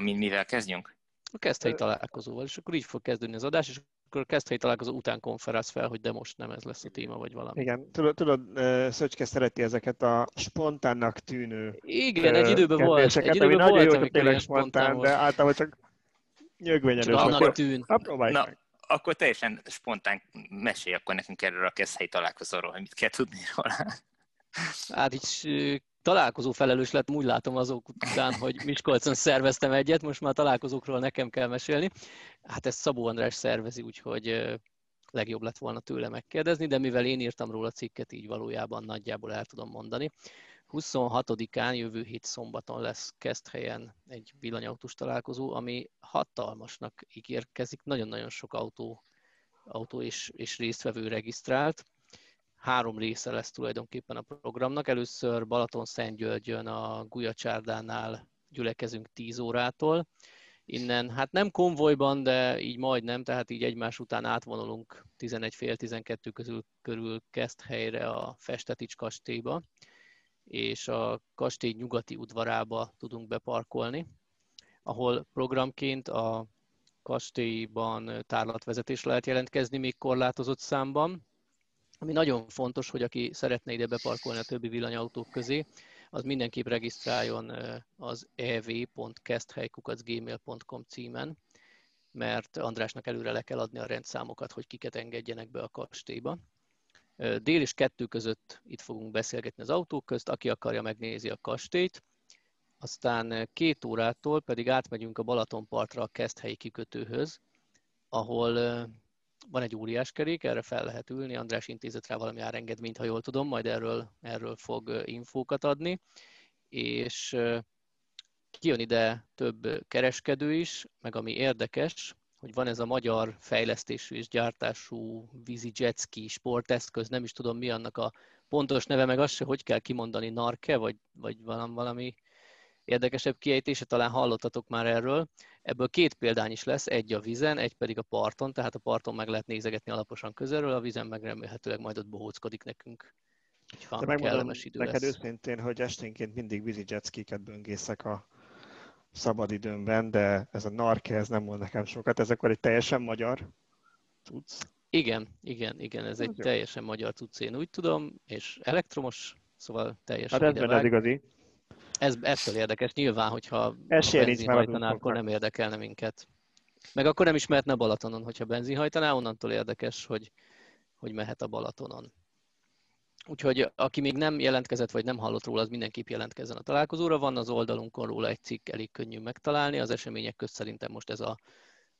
Mivel kezdjünk? A kezdhelyi találkozóval, és akkor így fog kezdődni az adás, és akkor a kezdhelyi találkozó után konferálsz fel, hogy de most nem ez lesz a téma, vagy valami. Igen, tudod, tudod Szöcske szereti ezeket a spontánnak tűnő Igen, egy időben volt, egy időben ami volt, nagyon jó, amikor tényleg spontán, spontán de általában csak nyögvényelős. Csak annak Akkor, tűn. hát Na, meg. akkor teljesen spontán mesélj akkor nekünk erről a kezdhelyi találkozóról, hogy mit kell tudni róla. Hát így találkozó felelős lett, úgy látom azok után, hogy Miskolcon szerveztem egyet, most már találkozókról nekem kell mesélni. Hát ezt Szabó András szervezi, úgyhogy legjobb lett volna tőle megkérdezni, de mivel én írtam róla cikket, így valójában nagyjából el tudom mondani. 26-án jövő hét szombaton lesz Keszthelyen egy villanyautós találkozó, ami hatalmasnak ígérkezik, nagyon-nagyon sok autó, autó és, és résztvevő regisztrált. Három része lesz tulajdonképpen a programnak. Először Balaton-Szentgyörgyön a Gulyacsárdánál gyülekezünk 10 órától. Innen, hát nem konvojban, de így majdnem, tehát így egymás után átvonulunk 11 fél 12 közül körül kezd helyre a Festetics kastélyba, és a kastély nyugati udvarába tudunk beparkolni, ahol programként a kastélyban tárlatvezetés lehet jelentkezni még korlátozott számban, ami nagyon fontos, hogy aki szeretne ide beparkolni a többi villanyautók közé, az mindenképp regisztráljon az ev.kezdhelykukacgmail.com címen, mert Andrásnak előre le kell adni a rendszámokat, hogy kiket engedjenek be a kastélyba. Dél és kettő között itt fogunk beszélgetni az autók közt, aki akarja megnézi a kastélyt, aztán két órától pedig átmegyünk a Balatonpartra a Keszthelyi kikötőhöz, ahol van egy óriás kerék, erre fel lehet ülni, András intézett rá valami árengedményt, ha jól tudom, majd erről, erről fog infókat adni, és kijön ide több kereskedő is, meg ami érdekes, hogy van ez a magyar fejlesztésű és gyártású vízi jetski sporteszköz, nem is tudom mi annak a pontos neve, meg azt se, hogy kell kimondani, narke, vagy, vagy valami, valami érdekesebb kiejtése, talán hallottatok már erről. Ebből két példány is lesz, egy a vízen, egy pedig a parton, tehát a parton meg lehet nézegetni alaposan közelről, a vízen meg remélhetőleg majd ott bohóckodik nekünk. Egy De fan, megmondom neked lesz. őszintén, hogy esténként mindig vízi jetskiket böngészek a szabadidőmben, de ez a narke, ez nem mond nekem sokat. Ez akkor egy teljesen magyar tudsz. Igen, igen, igen, ez egy teljesen magyar cucc, én úgy tudom, és elektromos, szóval teljesen Hát ez benne az igazi. Ez ettől érdekes, nyilván, hogyha nincs benzin hajtaná, akkor nem érdekelne minket. Meg akkor nem is mehetne Balatonon, hogyha benzin hajtaná, onnantól érdekes, hogy, hogy mehet a Balatonon. Úgyhogy aki még nem jelentkezett, vagy nem hallott róla, az mindenképp jelentkezzen a találkozóra. Van az oldalunkon róla egy cikk, elég könnyű megtalálni. Az események közt szerintem most ez a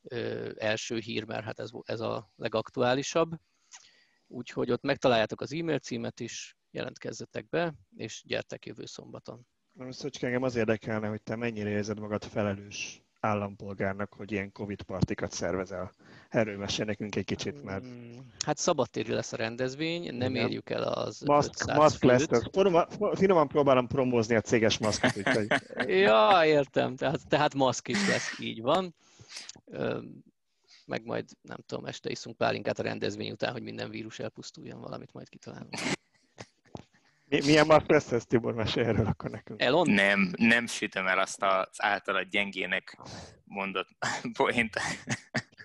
ö, első hír, mert hát ez, ez a legaktuálisabb. Úgyhogy ott megtaláljátok az e-mail címet is, jelentkezzetek be, és gyertek jövő szombaton. Nem, Szöcske, engem az érdekelne, hogy te mennyire érzed magad felelős állampolgárnak, hogy ilyen Covid partikat szervezel. Erről mesél nekünk egy kicsit, mert Mm, Hát szabadtéri lesz a rendezvény, nem Igen. érjük el az maszk, 500 maszk lesz. Finoman, próbálom promózni a céges maszkot, úgyhogy Ja, értem, tehát, tehát maszk is lesz, így van. Meg majd, nem tudom, este iszunk pálinkát a rendezvény után, hogy minden vírus elpusztuljon, valamit majd kitalálunk. Mi, milyen maszk lesz ez, Tibor? Mesélj erről akkor nekünk. Elon? Nem, nem sütöm el azt az általad gyengének mondott poént.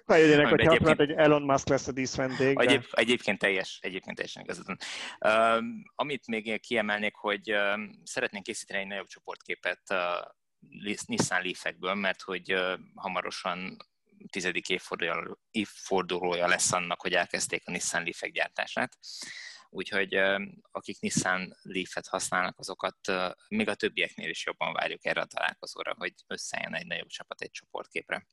Ha hogy egyébként- hogy Elon Musk lesz a díszvendég, de Egyéb, egyébként teljes, egyébként teljesen igazad. Um, amit még kiemelnék, hogy um, szeretnénk készíteni egy nagyobb csoportképet uh, Nissan Leaf-ekből, mert hogy uh, hamarosan tizedik évfordulója, évfordulója lesz annak, hogy elkezdték a Nissan Leaf-ek gyártását. Úgyhogy akik Nissan Leaf-et használnak, azokat még a többieknél is jobban várjuk erre a találkozóra, hogy összejön egy nagyobb csapat egy csoportképre.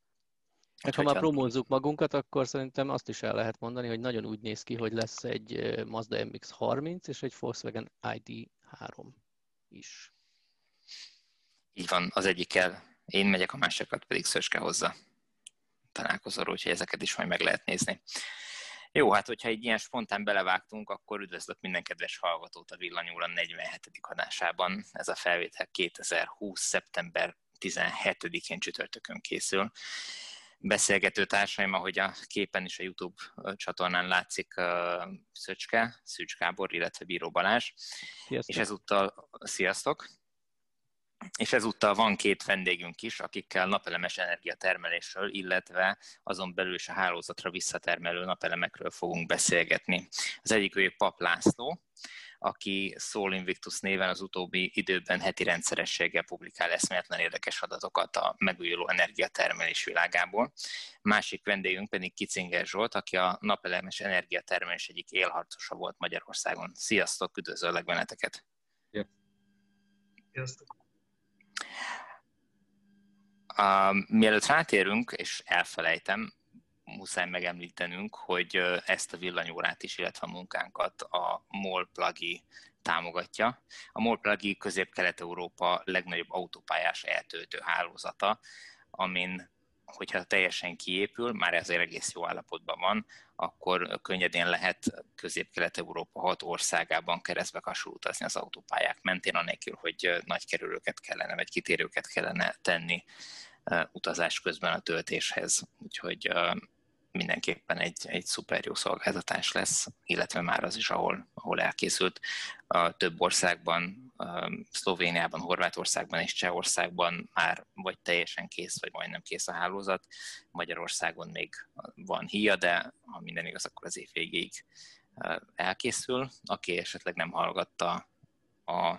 Meg ha már promózzuk magunkat, akkor szerintem azt is el lehet mondani, hogy nagyon úgy néz ki, hogy lesz egy Mazda MX-30 és egy Volkswagen ID3 is. Így van, az egyikkel én megyek, a másikat pedig Szöske hozza találkozóról, úgyhogy ezeket is majd meg lehet nézni. Jó, hát hogyha egy ilyen spontán belevágtunk, akkor üdvözlök minden kedves hallgatót a Villanyóra 47. adásában. Ez a felvétel 2020. szeptember 17-én csütörtökön készül. Beszélgető társaim, ahogy a képen is a YouTube csatornán látszik, Szöcske, Szűcs Gábor, illetve Bíró Balázs. Sziasztok. És ezúttal, sziasztok! És ezúttal van két vendégünk is, akikkel napelemes energiatermelésről, illetve azon belül is a hálózatra visszatermelő napelemekről fogunk beszélgetni. Az egyik ő Pap László, aki Soul Invictus néven az utóbbi időben heti rendszerességgel publikál eszméletlen érdekes adatokat a megújuló energiatermelés világából. Másik vendégünk pedig Kicinger Zsolt, aki a napelemes energiatermelés egyik élharcosa volt Magyarországon. Sziasztok, üdvözöllek benneteket! Sziasztok! Mielőtt rátérünk, és elfelejtem, muszáj megemlítenünk, hogy ezt a villanyórát is, illetve a munkánkat a MOL Plagi támogatja. A MOL Plagi Közép-Kelet-Európa legnagyobb autópályás eltöltő hálózata, amin hogyha teljesen kiépül, már ezért egész jó állapotban van, akkor könnyedén lehet közép-kelet-európa hat országában keresztbe kasul utazni az autópályák mentén, anélkül, hogy nagy kerülőket kellene, vagy kitérőket kellene tenni utazás közben a töltéshez. Úgyhogy mindenképpen egy, egy szuper jó szolgáltatás lesz, illetve már az is, ahol, ahol elkészült. A több országban, Szlovéniában, Horvátországban és Csehországban már vagy teljesen kész, vagy majdnem kész a hálózat. Magyarországon még van híja, de ha minden igaz, akkor az év végéig elkészül. Aki esetleg nem hallgatta a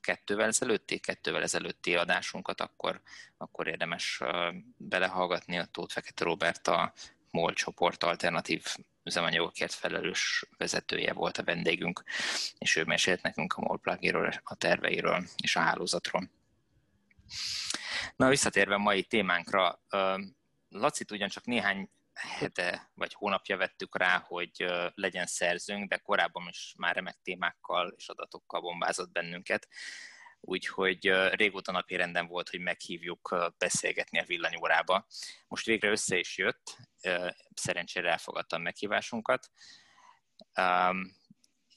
kettővel ezelőtti, kettővel ezelőtti adásunkat, akkor, akkor érdemes belehallgatni a Tóth Fekete Robert a MOL csoport alternatív üzemanyagokért felelős vezetője volt a vendégünk, és ő mesélt nekünk a MOL plugiról, a terveiről és a hálózatról. Na, visszatérve mai témánkra, Laci ugyancsak néhány hete vagy hónapja vettük rá, hogy legyen szerzőnk, de korábban is már remek témákkal és adatokkal bombázott bennünket úgyhogy régóta napi renden volt, hogy meghívjuk beszélgetni a villanyórába. Most végre össze is jött, szerencsére elfogadtam meghívásunkat,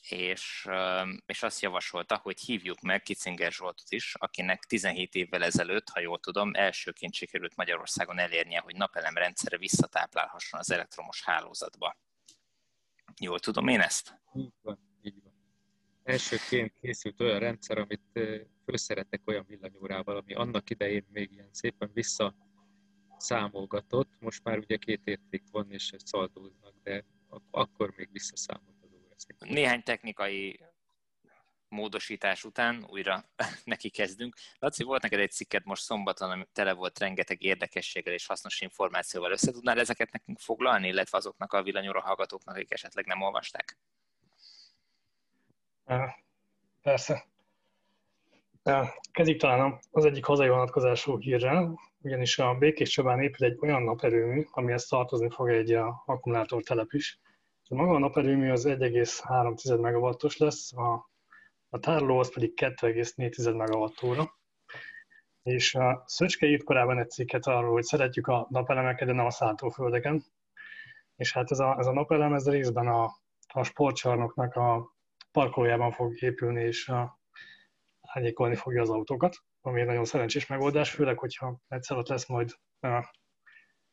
és, és azt javasolta, hogy hívjuk meg Kicinger Zsoltot is, akinek 17 évvel ezelőtt, ha jól tudom, elsőként sikerült Magyarországon elérnie, hogy napelem rendszere visszatáplálhasson az elektromos hálózatba. Jól tudom én ezt? Így van. Elsőként készült olyan rendszer, amit főszerettek olyan villanyórával, ami annak idején még ilyen szépen vissza számolgatott, most már ugye két érték van, és szaldóznak, de akkor még visszaszámolt az óra. Néhány technikai módosítás után újra neki kezdünk. Laci, volt neked egy cikket most szombaton, ami tele volt rengeteg érdekességgel és hasznos információval. Össze tudnál ezeket nekünk foglalni, illetve azoknak a villanyóra hallgatóknak, akik esetleg nem olvasták? Persze. Kezdjük talán az egyik hazai vonatkozású hírrel, ugyanis a Békés Csabán épül egy olyan naperőmű, amihez tartozni fog egy akkumulátortelep is. A maga a naperőmű az 1,3 megawattos lesz, a, a tároló az pedig 2,4 megawattóra. És a Szöcske írt korábban egy cikket arról, hogy szeretjük a napelemeket, de nem a szálltóföldeken. És hát ez a, ez a napelem ez részben a, a sportcsarnoknak a parkolójában fog épülni, és a, árnyékolni fogja az autókat, ami egy nagyon szerencsés megoldás, főleg, hogyha egyszer ott lesz majd a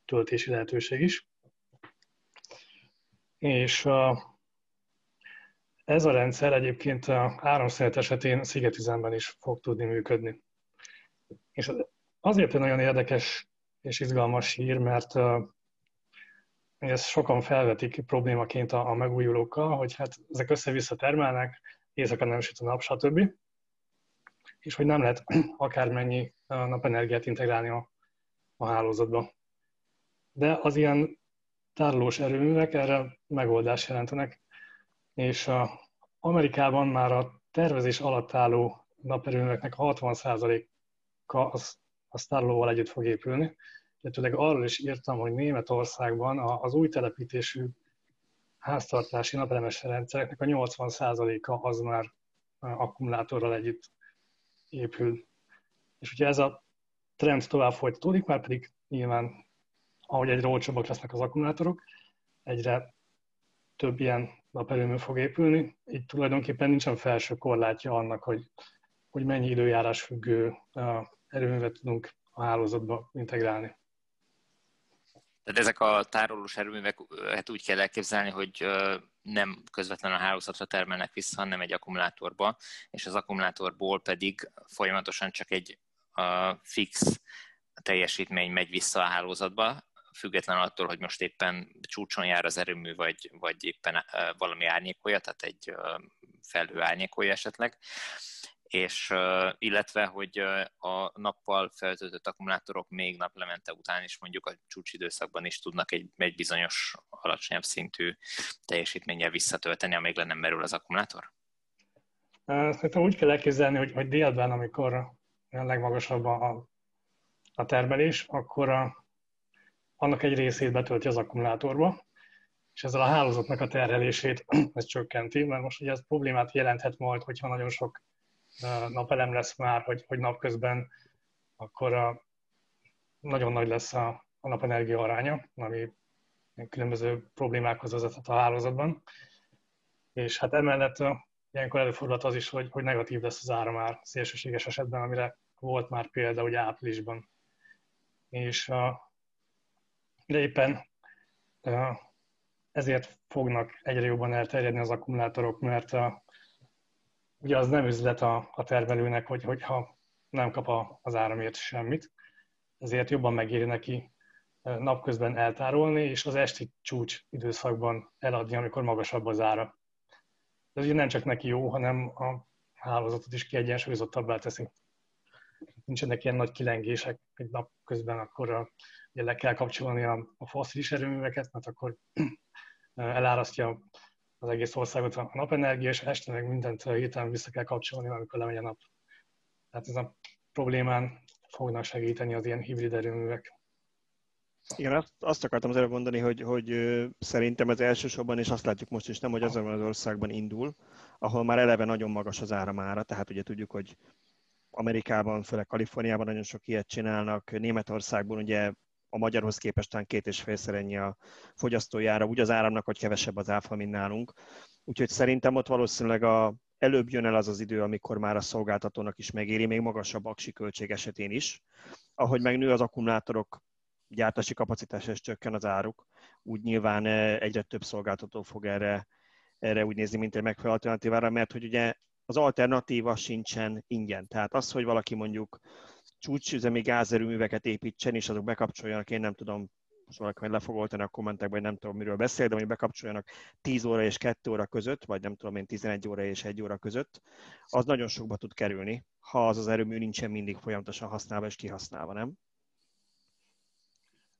töltési lehetőség is. És ez a rendszer egyébként áramszünet esetén szigetüzemben is fog tudni működni. És azért nagyon érdekes és izgalmas hír, mert ezt sokan felvetik problémaként a, a megújulókkal, hogy hát ezek össze-vissza termelnek, éjszaka nem süt a nap, stb és hogy nem lehet akármennyi napenergiát integrálni a, a hálózatba. De az ilyen tárolós erőművek erre megoldást jelentenek, és a Amerikában már a tervezés alatt álló naperőműveknek a 60%-a az, az tárolóval együtt fog épülni. Illetőleg arról is írtam, hogy Németországban az új telepítésű háztartási napelemes rendszereknek a 80%-a az már akkumulátorral együtt épül. És ugye ez a trend tovább folytatódik, már pedig nyilván, ahogy egyre olcsóbbak lesznek az akkumulátorok, egyre több ilyen naperőmű fog épülni, így tulajdonképpen nincsen felső korlátja annak, hogy, hogy mennyi időjárás függő erőművet tudunk a hálózatba integrálni. Tehát ezek a tárolós erőműveket úgy kell elképzelni, hogy nem közvetlenül a hálózatra termelnek vissza, hanem egy akkumulátorba, és az akkumulátorból pedig folyamatosan csak egy fix teljesítmény megy vissza a hálózatba, független attól, hogy most éppen csúcson jár az erőmű, vagy, vagy éppen valami árnyékolja, tehát egy felhő árnyékolja esetleg és illetve, hogy a nappal feltöltött akkumulátorok még naplemente után is mondjuk a csúcsidőszakban is tudnak egy, egy bizonyos alacsonyabb szintű teljesítménnyel visszatölteni, amíg le nem merül az akkumulátor? Szerintem úgy kell elképzelni, hogy, hogy délben, amikor a legmagasabb a, a termelés, akkor a, annak egy részét betölti az akkumulátorba, és ezzel a hálózatnak a terhelését ez csökkenti, mert most ugye ez problémát jelenthet majd, hogyha nagyon sok napelem lesz már, hogy, hogy napközben, akkor a, nagyon nagy lesz a, a napenergia aránya, ami különböző problémákhoz vezethet a hálózatban. És hát emellett ilyenkor előfordulhat az is, hogy, hogy negatív lesz az ára már szélsőséges esetben, amire volt már példa ugye áprilisban. És a, de éppen ezért fognak egyre jobban elterjedni az akkumulátorok, mert a, ugye az nem üzlet a, a termelőnek, hogy, hogyha nem kap a, az áramért semmit, ezért jobban megéri neki napközben eltárolni, és az esti csúcs időszakban eladni, amikor magasabb az ára. Ez ugye nem csak neki jó, hanem a hálózatot is kiegyensúlyozottabbá teszi. Nincsenek ilyen nagy kilengések egy nap közben, akkor a, ugye le kell kapcsolni a, a foszilis erőműveket, mert akkor elárasztja az egész országot a napenergia, és este meg mindent hirtelen vissza kell kapcsolni, amikor lemegy a nap. Tehát ez a problémán fognak segíteni az ilyen hibrid erőművek. Igen, azt, azt akartam az előbb mondani, hogy, hogy szerintem ez elsősorban, és azt látjuk most is nem, hogy azon az országban indul, ahol már eleve nagyon magas az áramára, tehát ugye tudjuk, hogy Amerikában, főleg Kaliforniában nagyon sok ilyet csinálnak, Németországban ugye a magyarhoz képest talán két és félszer ennyi a fogyasztójára, úgy az áramnak, hogy kevesebb az áfa, mint nálunk. Úgyhogy szerintem ott valószínűleg a, előbb jön el az az idő, amikor már a szolgáltatónak is megéri, még magasabb aksi költség esetén is. Ahogy megnő az akkumulátorok gyártási kapacitás és csökken az áruk, úgy nyilván eh, egyre több szolgáltató fog erre, erre úgy nézni, mint egy megfelelő alternatívára, mert hogy ugye az alternatíva sincsen ingyen. Tehát az, hogy valaki mondjuk csúcsüzemi gázerőműveket építsen, és azok bekapcsoljanak, én nem tudom, most valaki majd le fog oltani a kommentekben, nem tudom, miről beszél, de hogy bekapcsoljanak 10 óra és 2 óra között, vagy nem tudom én 11 óra és 1 óra között, az nagyon sokba tud kerülni, ha az az erőmű nincsen mindig folyamatosan használva és kihasználva, nem?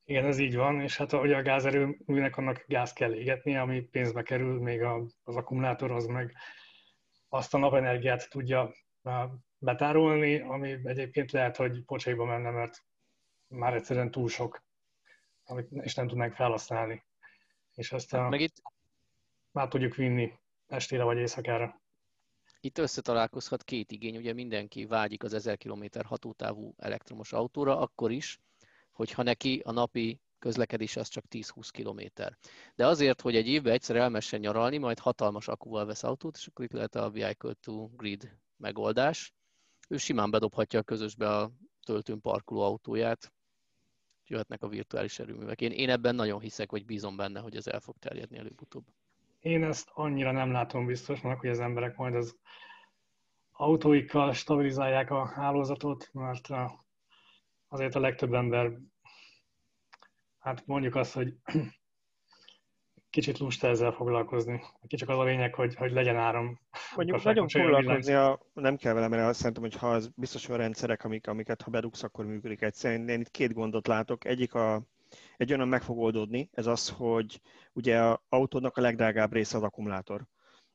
Igen, ez így van, és hát ugye a gázerőműnek annak gáz kell égetni, ami pénzbe kerül, még az akkumulátor az meg azt a napenergiát tudja betárolni, ami egyébként lehet, hogy pocsaiba menne, mert már egyszerűen túl sok, amit és nem tudnánk felhasználni. És ezt a, Meg itt... már tudjuk vinni estére vagy éjszakára. Itt összetalálkozhat két igény, ugye mindenki vágyik az 1000 km hatótávú elektromos autóra, akkor is, hogyha neki a napi közlekedés az csak 10-20 km. De azért, hogy egy évben egyszer elmessen nyaralni, majd hatalmas akúval vesz autót, és akkor itt lehet a Vehicle to Grid megoldás, ő simán bedobhatja a közösbe a töltőn parkoló autóját, jöhetnek a virtuális erőművek. Én, én ebben nagyon hiszek, hogy bízom benne, hogy ez el fog terjedni előbb-utóbb. Én ezt annyira nem látom biztosnak, hogy az emberek majd az autóikkal stabilizálják a hálózatot, mert azért a legtöbb ember, hát mondjuk azt, hogy kicsit lusta ezzel foglalkozni. Kicsit az a lényeg, hogy, hogy legyen áram. Mondjuk nagyon foglalkozni, a, nem kell vele, mert azt szerintem, hogy ha az biztos olyan rendszerek, amik, amiket ha bedugsz, akkor működik egyszerűen. Én itt két gondot látok. Egyik a, egy olyan meg fog oldódni, ez az, hogy ugye az autónak a legdrágább része az akkumulátor.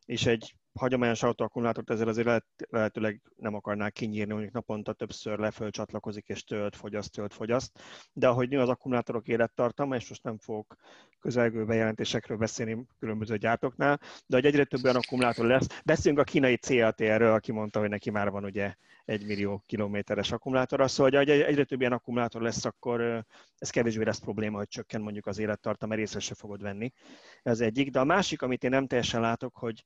És egy hagyományos autóakkumulátort ezzel azért lehet, lehetőleg nem akarnák kinyírni, mondjuk naponta többször leföl csatlakozik és tölt, fogyaszt, tölt, fogyaszt. De ahogy nő az akkumulátorok élettartama, és most nem fogok közelgő bejelentésekről beszélni különböző gyártóknál, de hogy egyre több olyan akkumulátor lesz. Beszéljünk a kínai CATR-ről, aki mondta, hogy neki már van ugye egy millió kilométeres akkumulátora, szóval hogy egyre több ilyen akkumulátor lesz, akkor ez kevésbé lesz probléma, hogy csökken mondjuk az élettartam, mert észre se fogod venni. Ez egyik. De a másik, amit én nem teljesen látok, hogy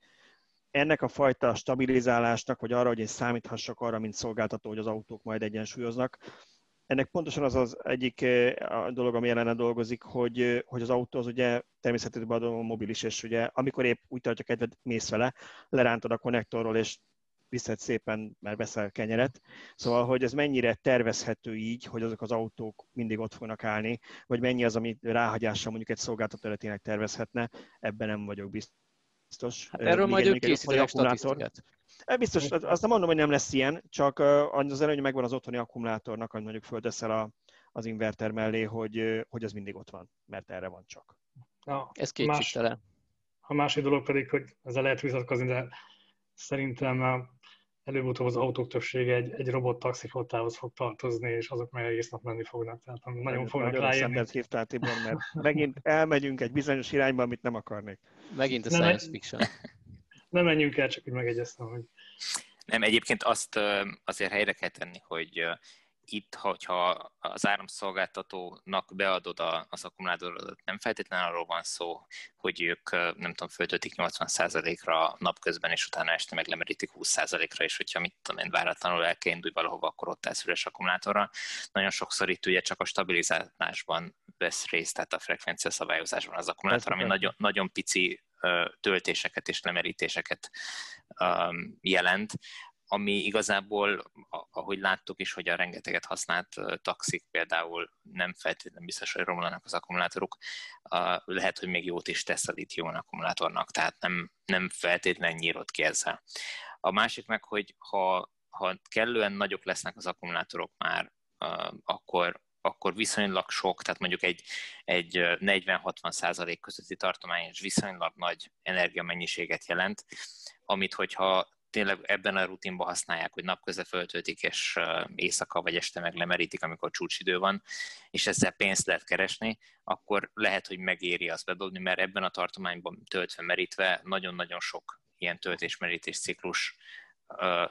ennek a fajta stabilizálásnak, vagy arra, hogy én számíthassak arra, mint szolgáltató, hogy az autók majd egyensúlyoznak, ennek pontosan az az egyik a dolog, ami ellene dolgozik, hogy, hogy az autó az ugye természetesen adom mobilis, és ugye amikor épp úgy tartja kedved, mész vele, lerántod a konnektorról, és viszed szépen, mert veszel kenyeret. Szóval, hogy ez mennyire tervezhető így, hogy azok az autók mindig ott fognak állni, vagy mennyi az, ami ráhagyással mondjuk egy szolgáltató tervezhetne, ebben nem vagyok biztos. Hát erről majd ők készítenek statisztikát. E, biztos, azt nem mondom, hogy nem lesz ilyen, csak az előny megvan az otthoni akkumulátornak, hogy mondjuk földeszel a, az inverter mellé, hogy, hogy az mindig ott van, mert erre van csak. Ja, Ez kétségtelen. Más, a másik dolog pedig, hogy ezzel lehet vitatkozni, de szerintem előbb-utóbb az autók többsége egy, egy robot taxiflottához fog tartozni, és azok meg egész nap menni fognak. Tehát nagyon, nagyon fognak rájönni. Nagyon hívtál, Tibor, mert megint elmegyünk egy bizonyos irányba, amit nem akarnék. Megint a nem, science fiction. Nem menjünk el, csak úgy megegyeztem, hogy... Nem, egyébként azt azért helyre kell tenni, hogy itt, hogyha az áramszolgáltatónak beadod az akkumulátorodat, nem feltétlenül arról van szó, hogy ők, nem tudom, föltöltik 80%-ra napközben, és utána este meg lemerítik 20%-ra, és hogyha mit tudom én, váratlanul el kell indulni valahova, akkor ott állsz üres akkumulátorra. Nagyon sokszor itt ugye csak a stabilizálásban vesz részt, tehát a frekvencia szabályozásban az akkumulátor, ami nagyon, nagyon pici töltéseket és lemerítéseket jelent, ami igazából, ahogy láttuk is, hogy a rengeteget használt taxik például nem feltétlenül biztos, hogy romlanak az akkumulátoruk, lehet, hogy még jót is tesz a litium akkumulátornak, tehát nem, nem feltétlenül nyírod ki ezzel. A másik meg, hogy ha, ha kellően nagyok lesznek az akkumulátorok már, akkor, akkor viszonylag sok, tehát mondjuk egy, egy 40-60 százalék közötti tartomány és viszonylag nagy energiamennyiséget jelent, amit hogyha tényleg ebben a rutinban használják, hogy napközben föltöltik, és éjszaka vagy este meg lemerítik, amikor csúcsidő van, és ezzel pénzt lehet keresni, akkor lehet, hogy megéri azt bedobni, mert ebben a tartományban töltve, merítve nagyon-nagyon sok ilyen töltés-merítés ciklus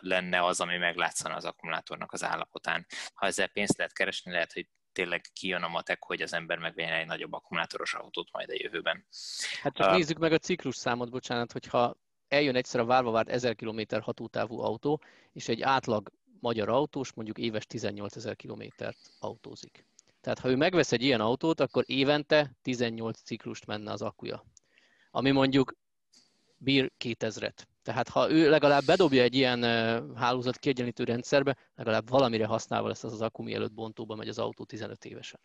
lenne az, ami meglátszana az akkumulátornak az állapotán. Ha ezzel pénzt lehet keresni, lehet, hogy tényleg kijön a matek, hogy az ember megvegyen egy nagyobb akkumulátoros autót majd a jövőben. Hát csak uh, nézzük meg a ciklus számot, bocsánat, hogyha eljön egyszer a várva várt 1000 km hatótávú autó, és egy átlag magyar autós mondjuk éves 18 ezer kilométert autózik. Tehát ha ő megvesz egy ilyen autót, akkor évente 18 ciklust menne az akuja. Ami mondjuk bír 2000-et. Tehát ha ő legalább bedobja egy ilyen hálózat kiegyenlítő rendszerbe, legalább valamire használva lesz az az akku, mielőtt bontóba megy az autó 15 évesen.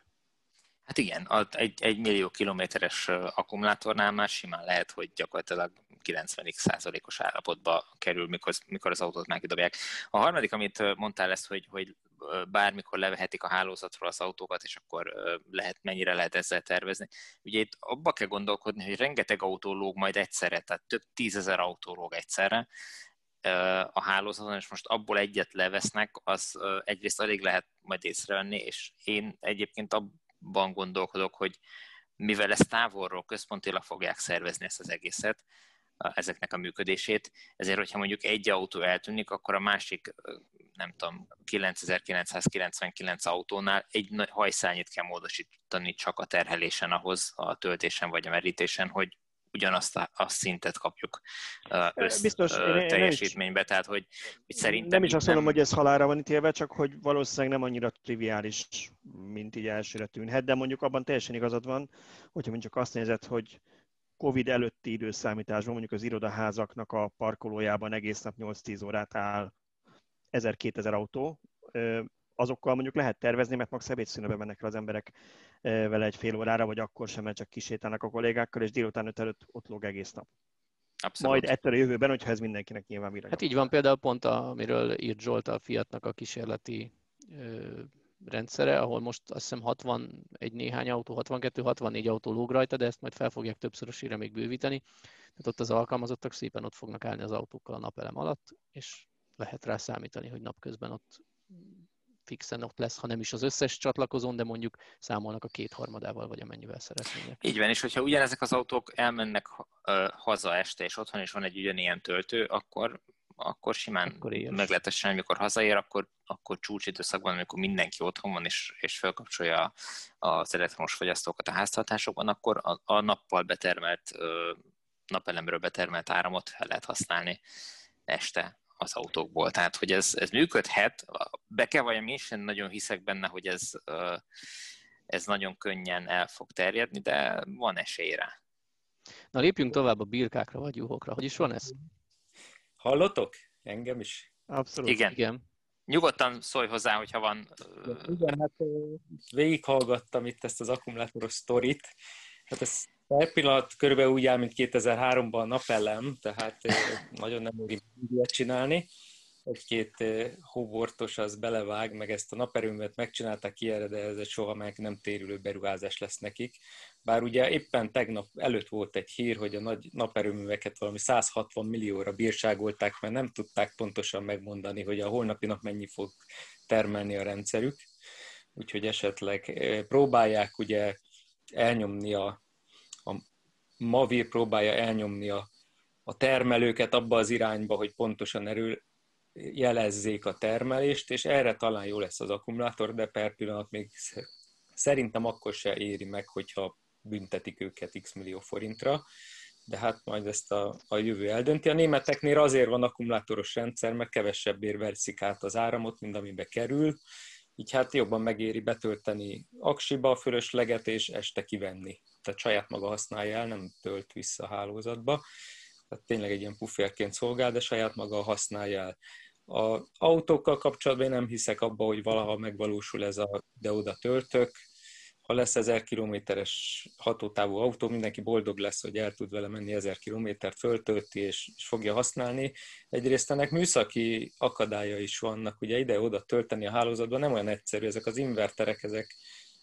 Hát igen, egy, egy millió kilométeres akkumulátornál már simán lehet, hogy gyakorlatilag 90 százalékos állapotba kerül, mikor, mikor az autót megdobják. A harmadik, amit mondtál lesz, hogy, hogy bármikor levehetik a hálózatról az autókat, és akkor lehet, mennyire lehet ezzel tervezni. Ugye itt abba kell gondolkodni, hogy rengeteg autó lóg majd egyszerre, tehát több tízezer autó lóg egyszerre a hálózaton, és most abból egyet levesznek, az egyrészt alig lehet majd észrevenni, és én egyébként abban gondolkodok, hogy mivel ezt távolról központilag fogják szervezni ezt az egészet, ezeknek a működését. Ezért, hogyha mondjuk egy autó eltűnik, akkor a másik, nem tudom, 9999 autónál egy hajszányit kell módosítani csak a terhelésen ahhoz, a töltésen vagy a merítésen, hogy ugyanazt a, a szintet kapjuk össz, Biztos, én, teljesítménybe, tehát hogy, hogy szerintem... Nem is azt mondom, nem... hogy ez halára van ítélve, csak hogy valószínűleg nem annyira triviális, mint így elsőre tűnhet, de mondjuk abban teljesen igazad van, hogyha mondjuk azt nézed, hogy Covid előtti időszámításban mondjuk az irodaházaknak a parkolójában egész nap 8-10 órát áll 1000-2000 autó, azokkal mondjuk lehet tervezni, mert max ebédszínűbe mennek el az emberek vele egy fél órára, vagy akkor sem, mert csak kisétálnak a kollégákkal, és délután 5 előtt ott lóg egész nap. Abszolút. Majd ettől a jövőben, hogyha ez mindenkinek nyilván mire. Hát így van például pont, a, amiről írt Zsolt a Fiatnak a kísérleti rendszere, ahol most azt hiszem 61 néhány autó, 62-64 autó lóg rajta, de ezt majd fel fogják többszörösére még bővíteni. Tehát ott az alkalmazottak szépen ott fognak állni az autókkal a napelem alatt, és lehet rá számítani, hogy napközben ott fixen ott lesz, ha nem is az összes csatlakozón, de mondjuk számolnak a kétharmadával, vagy amennyivel szeretnének. Így van, és hogyha ugyanezek az autók elmennek haza este, és otthon is van egy ugyanilyen töltő, akkor akkor simán akkor meglehetősen, amikor hazaér, akkor, akkor csúcsidőszakban, amikor mindenki otthon van, és, és felkapcsolja az elektromos fogyasztókat a háztartásokban, akkor a, a nappal betermelt, napelemről betermelt áramot fel lehet használni este az autókból. Tehát, hogy ez, ez működhet, be kell valljam, én sem nagyon hiszek benne, hogy ez, ez nagyon könnyen el fog terjedni, de van esély rá. Na lépjünk tovább a birkákra vagy juhokra. Hogy is van ez? Hallotok? Engem is? Abszolút. Igen. Igen. Nyugodtan szólj hozzá, hogyha van... Igen, hát végighallgattam itt ezt az akkumulátoros sztorit. Hát ez per pillanat körülbelül úgy áll, mint 2003-ban a napelem, tehát nagyon nem éri ilyet csinálni. Egy-két hóbortos az belevág, meg ezt a naperőművet megcsinálták erre, de ez egy soha meg nem térülő beruházás lesz nekik. Bár ugye éppen tegnap előtt volt egy hír, hogy a nagy naperőműveket valami 160 millióra bírságolták, mert nem tudták pontosan megmondani, hogy a holnapi nap mennyi fog termelni a rendszerük. Úgyhogy esetleg próbálják ugye elnyomni a Mavir próbálja elnyomni a, a termelőket abba az irányba, hogy pontosan erő jelezzék a termelést, és erre talán jó lesz az akkumulátor, de per pillanat még szerintem akkor se éri meg, hogyha büntetik őket x millió forintra, de hát majd ezt a, a jövő eldönti. A németeknél azért van akkumulátoros rendszer, mert kevesebbért verszik át az áramot, mint amibe kerül, így hát jobban megéri betölteni aksiba a fölösleget, és este kivenni. Tehát saját maga használja el, nem tölt vissza a hálózatba. Tehát tényleg egy ilyen pufferként szolgál, de saját maga használja el. A autókkal kapcsolatban én nem hiszek abba, hogy valaha megvalósul ez a de-oda töltök, ha lesz 1000 kilométeres hatótávú autó, mindenki boldog lesz, hogy el tud vele menni 1000 kilométert, föltölti és, és fogja használni. Egyrészt ennek műszaki akadálya is vannak, ugye ide-oda tölteni a hálózatban nem olyan egyszerű, ezek az inverterek, ezek,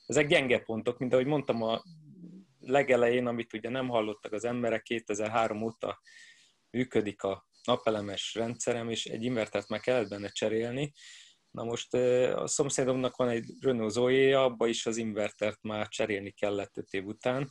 ezek gyenge pontok, mint ahogy mondtam a legelején, amit ugye nem hallottak az emberek, 2003 óta működik a napelemes rendszerem, és egy invertert meg kellett benne cserélni, Na most a szomszédomnak van egy Renault zoe abba is az invertert már cserélni kellett 5 év után.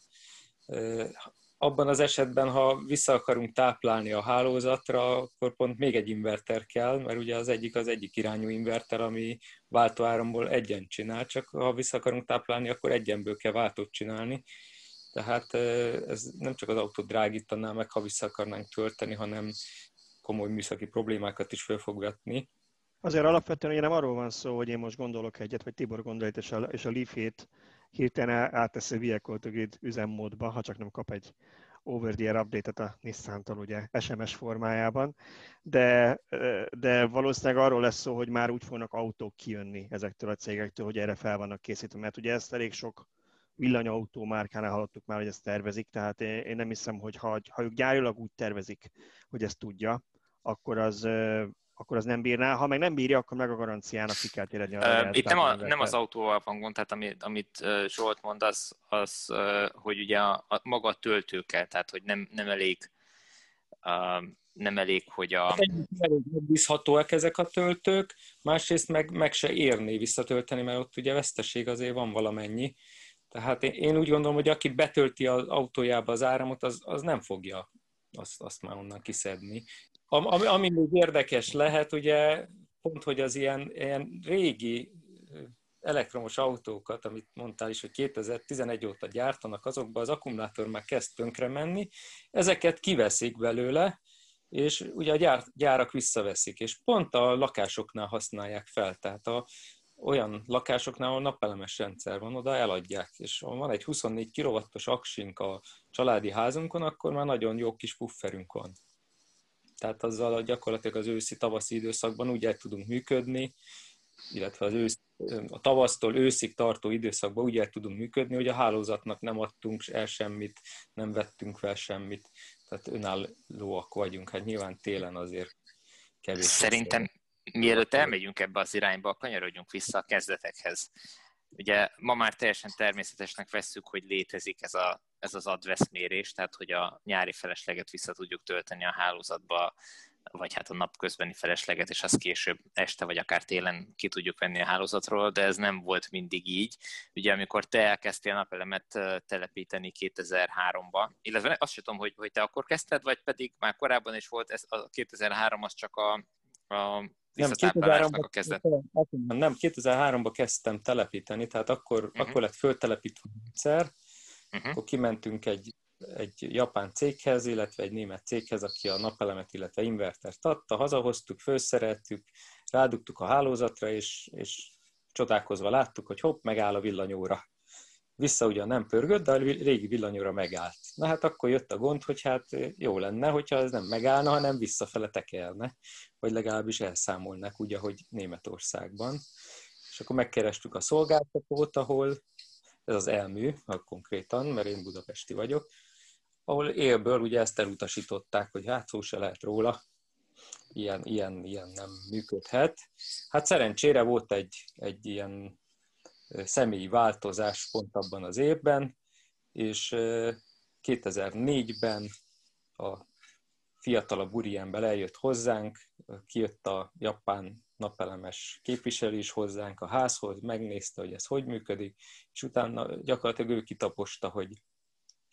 Abban az esetben, ha vissza akarunk táplálni a hálózatra, akkor pont még egy inverter kell, mert ugye az egyik az egyik irányú inverter, ami váltóáramból egyen csinál, csak ha vissza akarunk táplálni, akkor egyenből kell váltót csinálni. Tehát ez nem csak az autót drágítaná meg, ha vissza akarnánk tölteni, hanem komoly műszaki problémákat is föl fog vetni. Azért alapvetően ugye nem arról van szó, hogy én most gondolok egyet, vagy Tibor gondol és a, és a Leaf-ét hirtelen átteszi Vehicle to Grid üzemmódba, ha csak nem kap egy over the air update-et a Nissan-tól ugye SMS formájában, de, de valószínűleg arról lesz szó, hogy már úgy fognak autók kijönni ezektől a cégektől, hogy erre fel vannak készítve, mert ugye ezt elég sok villanyautó márkánál hallottuk már, hogy ezt tervezik, tehát én nem hiszem, hogy ha, ha ők gyárilag úgy tervezik, hogy ezt tudja, akkor az akkor az nem bírná. Ha meg nem bírja, akkor meg a garanciának ki kell téredni. Uh, itt nem, a, nem az autóval van gond, tehát amit, amit Zsolt mond, az, az hogy ugye a, a maga a töltőkkel, tehát hogy nem, nem elég uh, nem elég, hogy a... Hát megbízhatóak ezek a töltők, másrészt meg, meg se érné visszatölteni, mert ott ugye veszteség azért van valamennyi. Tehát én, úgy gondolom, hogy aki betölti az autójába az áramot, az, az nem fogja azt, azt már onnan kiszedni. Ami, ami még érdekes lehet, ugye pont, hogy az ilyen, ilyen régi elektromos autókat, amit mondtál is, hogy 2011 óta gyártanak, azokban az akkumulátor már kezd tönkre menni, ezeket kiveszik belőle, és ugye a gyár, gyárak visszaveszik, és pont a lakásoknál használják fel, tehát a, olyan lakásoknál, ahol napelemes rendszer van, oda eladják, és ha van egy 24 kW-os aksink a családi házunkon, akkor már nagyon jó kis pufferünk van tehát azzal gyakorlatilag az őszi-tavaszi időszakban úgy el tudunk működni, illetve az ősz, a tavasztól őszig tartó időszakban úgy el tudunk működni, hogy a hálózatnak nem adtunk el semmit, nem vettünk fel semmit, tehát önállóak vagyunk. Hát nyilván télen azért kevés. Szerintem mielőtt elmegyünk ebbe az irányba, kanyarodjunk vissza a kezdetekhez. Ugye ma már teljesen természetesnek vesszük, hogy létezik ez, a, ez az adveszmérés, tehát hogy a nyári felesleget vissza tudjuk tölteni a hálózatba, vagy hát a napközbeni felesleget, és azt később este vagy akár télen ki tudjuk venni a hálózatról, de ez nem volt mindig így. Ugye amikor te elkezdtél napelemet telepíteni 2003-ba, illetve azt sem tudom, hogy, hogy te akkor kezdted, vagy pedig már korábban is volt, ez a 2003 az csak a, a nem, 2003-ban, a kezdet. Nem, 2003-ban kezdtem telepíteni, tehát akkor, uh-huh. akkor lett föltelepítve a rendszer, uh-huh. akkor kimentünk egy egy japán céghez, illetve egy német céghez, aki a napelemet, illetve invertert adta, hazahoztuk, felszereltük, rádugtuk a hálózatra, és, és csodálkozva láttuk, hogy hopp, megáll a villanyóra. Vissza ugyan nem pörgött, de a régi villanyóra megállt. Na hát akkor jött a gond, hogy hát jó lenne, hogyha ez nem megállna, hanem visszafele tekelne, vagy legalábbis elszámolnak, úgy, ahogy Németországban. És akkor megkerestük a szolgáltatót, ahol ez az elmű, konkrétan, mert én budapesti vagyok, ahol élből ugye ezt elutasították, hogy hát szó se lehet róla, ilyen, ilyen, ilyen nem működhet. Hát szerencsére volt egy, egy ilyen személyi változás pont abban az évben, és 2004-ben a fiatalabb úriember eljött hozzánk, kijött a japán napelemes képviselő is hozzánk a házhoz, megnézte, hogy ez hogy működik, és utána gyakorlatilag ő kitaposta, hogy,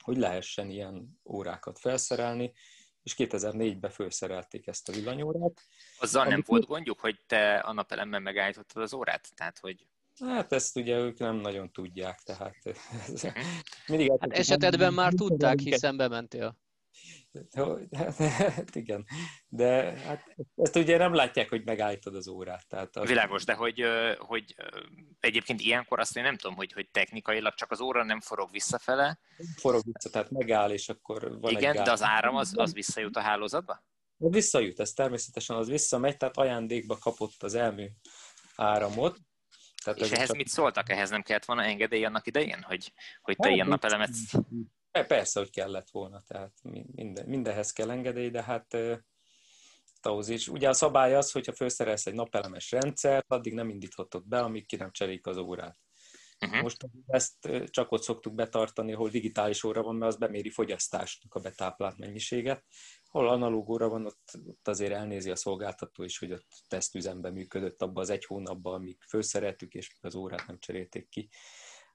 hogy lehessen ilyen órákat felszerelni, és 2004-ben felszerelték ezt a villanyórát. Azzal nem volt gondjuk, hogy te a napelemben megállítottad az órát? Tehát, hogy Hát ezt ugye ők nem nagyon tudják, tehát mhm. mindig hát esetedben már tudták, hiszen bementél. Hát igen, de hát ezt ugye nem látják, hogy megállítod az órát. Tehát az... Világos, de hogy, hogy egyébként ilyenkor azt én nem tudom, hogy, hogy technikailag csak az óra nem forog visszafele. Forog vissza, tehát megáll, és akkor van Igen, egy de az áram az, az visszajut a hálózatba? Visszajut, ez természetesen az visszamegy, tehát ajándékba kapott az elmű áramot, tehát és ehhez csak... mit szóltak? Ehhez nem kellett volna engedély annak idején, hogy, hogy te hát, ilyen napelemet... Persze, hogy kellett volna, tehát minden, mindenhez kell engedély, de hát ahhoz is. Ugye a szabály az, hogyha felszerelsz egy napelemes rendszert, addig nem indíthatod be, amíg ki nem cserélik az órát. Uh-huh. Most ezt csak ott szoktuk betartani, ahol digitális óra van, mert az beméri fogyasztásnak a betáplált mennyiséget. Ahol analóg óra van, ott, ott azért elnézi a szolgáltató is, hogy ott tesztüzemben működött abban az egy hónapban, amíg felszereltük, és az órát nem cserélték ki.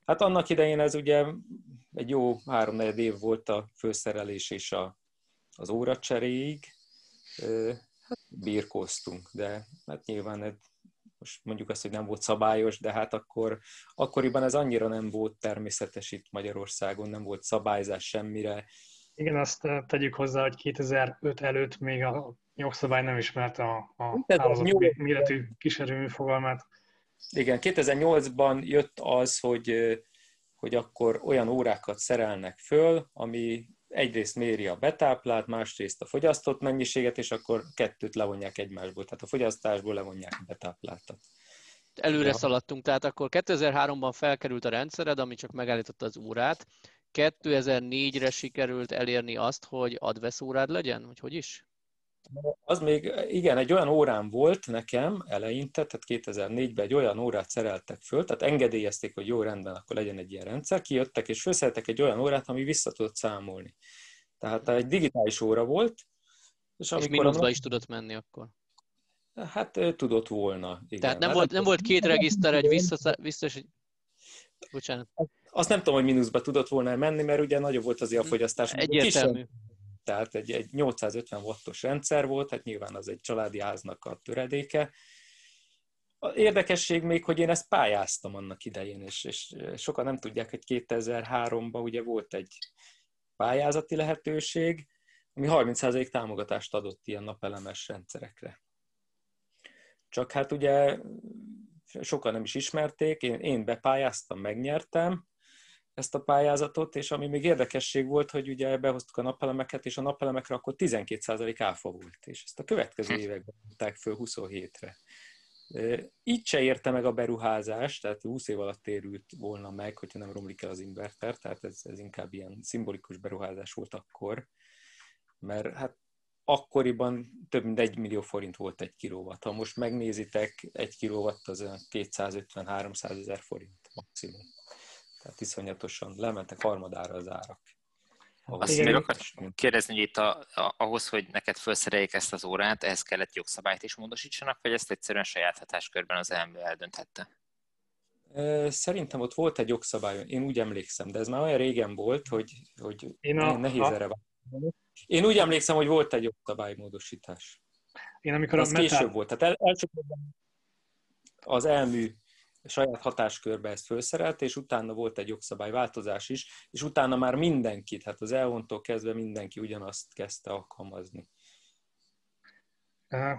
Hát annak idején ez ugye egy jó három év volt a főszerelés és a, az óracseréig. Hát birkóztunk, de hát nyilván most mondjuk azt, hogy nem volt szabályos, de hát akkor, akkoriban ez annyira nem volt természetes itt Magyarországon, nem volt szabályzás semmire. Igen, azt tegyük hozzá, hogy 2005 előtt még a jogszabály nem ismerte a, a hálózat méretű kísérő fogalmát. Igen, 2008-ban jött az, hogy, hogy akkor olyan órákat szerelnek föl, ami egyrészt méri a betáplált, másrészt a fogyasztott mennyiséget, és akkor kettőt levonják egymásból. Tehát a fogyasztásból levonják a betápláltat. Előre ja. szaladtunk, tehát akkor 2003-ban felkerült a rendszered, ami csak megállította az órát. 2004-re sikerült elérni azt, hogy advesz órád legyen, vagy hogy is? Az még, igen, egy olyan órám volt nekem eleinte, tehát 2004-ben egy olyan órát szereltek föl, tehát engedélyezték, hogy jó rendben, akkor legyen egy ilyen rendszer, kijöttek és felszereltek egy olyan órát, ami vissza tudott számolni. Tehát egy digitális óra volt. És, és mínuszba is tudott menni akkor. Hát tudott volna, igen. Tehát nem, volt, nem volt két regiszter, egy vissza, vissza egy... Bocsánat. Azt nem tudom, hogy mínuszba tudott volna menni, mert ugye nagyobb volt azért a fogyasztás. Egyértelmű. Kisebb, tehát egy, egy 850 wattos rendszer volt, hát nyilván az egy családi háznak a töredéke. A érdekesség még, hogy én ezt pályáztam annak idején, és, és sokan nem tudják, hogy 2003-ban ugye volt egy pályázati lehetőség, ami 30% támogatást adott ilyen napelemes rendszerekre. Csak hát ugye sokan nem is ismerték, én, én bepályáztam, megnyertem, ezt a pályázatot, és ami még érdekesség volt, hogy ugye behoztuk a napelemeket, és a napelemekre akkor 12% áfa volt, és ezt a következő hm. években mondták föl 27-re. Így se érte meg a beruházás, tehát 20 év alatt érült volna meg, hogyha nem romlik el az inverter, tehát ez, ez inkább ilyen szimbolikus beruházás volt akkor, mert hát akkoriban több mint egy millió forint volt egy kilowatt. Ha most megnézitek, egy kilowatt az 250-300 ezer forint maximum. Tehát iszonyatosan lementek harmadára az árak. Azt még akartam kérdezni, hogy itt a, a, ahhoz, hogy neked felszereljék ezt az órát, ehhez kellett jogszabályt is módosítsanak, vagy ezt egyszerűen saját hatáskörben az elmű eldönthette? Szerintem ott volt egy jogszabály, én úgy emlékszem, de ez már olyan régen volt, hogy, hogy én a, nehéz a... erre válni. Én úgy emlékszem, hogy volt egy jogszabálymódosítás. Én amikor az a metal... később volt. Tehát el, elsősorban az elmű saját hatáskörbe ezt felszerelte, és utána volt egy jogszabályváltozás is, és utána már mindenkit, hát az EON-tól kezdve mindenki ugyanazt kezdte alkalmazni.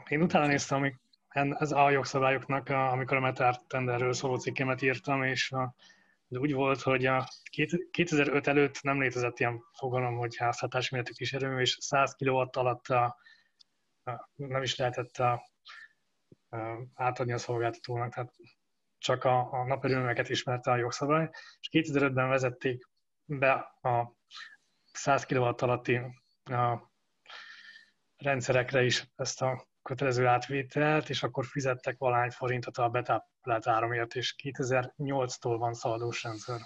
Én utána néztem ez a jogszabályoknak, amikor a Metár tenderről szóló cikkemet írtam, és de úgy volt, hogy a 2005 előtt nem létezett ilyen fogalom, hogy házhatási méretű kísérő, és 100 kW alatt a, a, nem is lehetett a, a, átadni a szolgáltatónak, tehát csak a, a naperőmeket ismerte a jogszabály, és 2005-ben vezették be a 100 kW alatti a rendszerekre is ezt a kötelező átvételt, és akkor fizettek valány forintot a betáplált áramért, és 2008-tól van szaldós rendszer.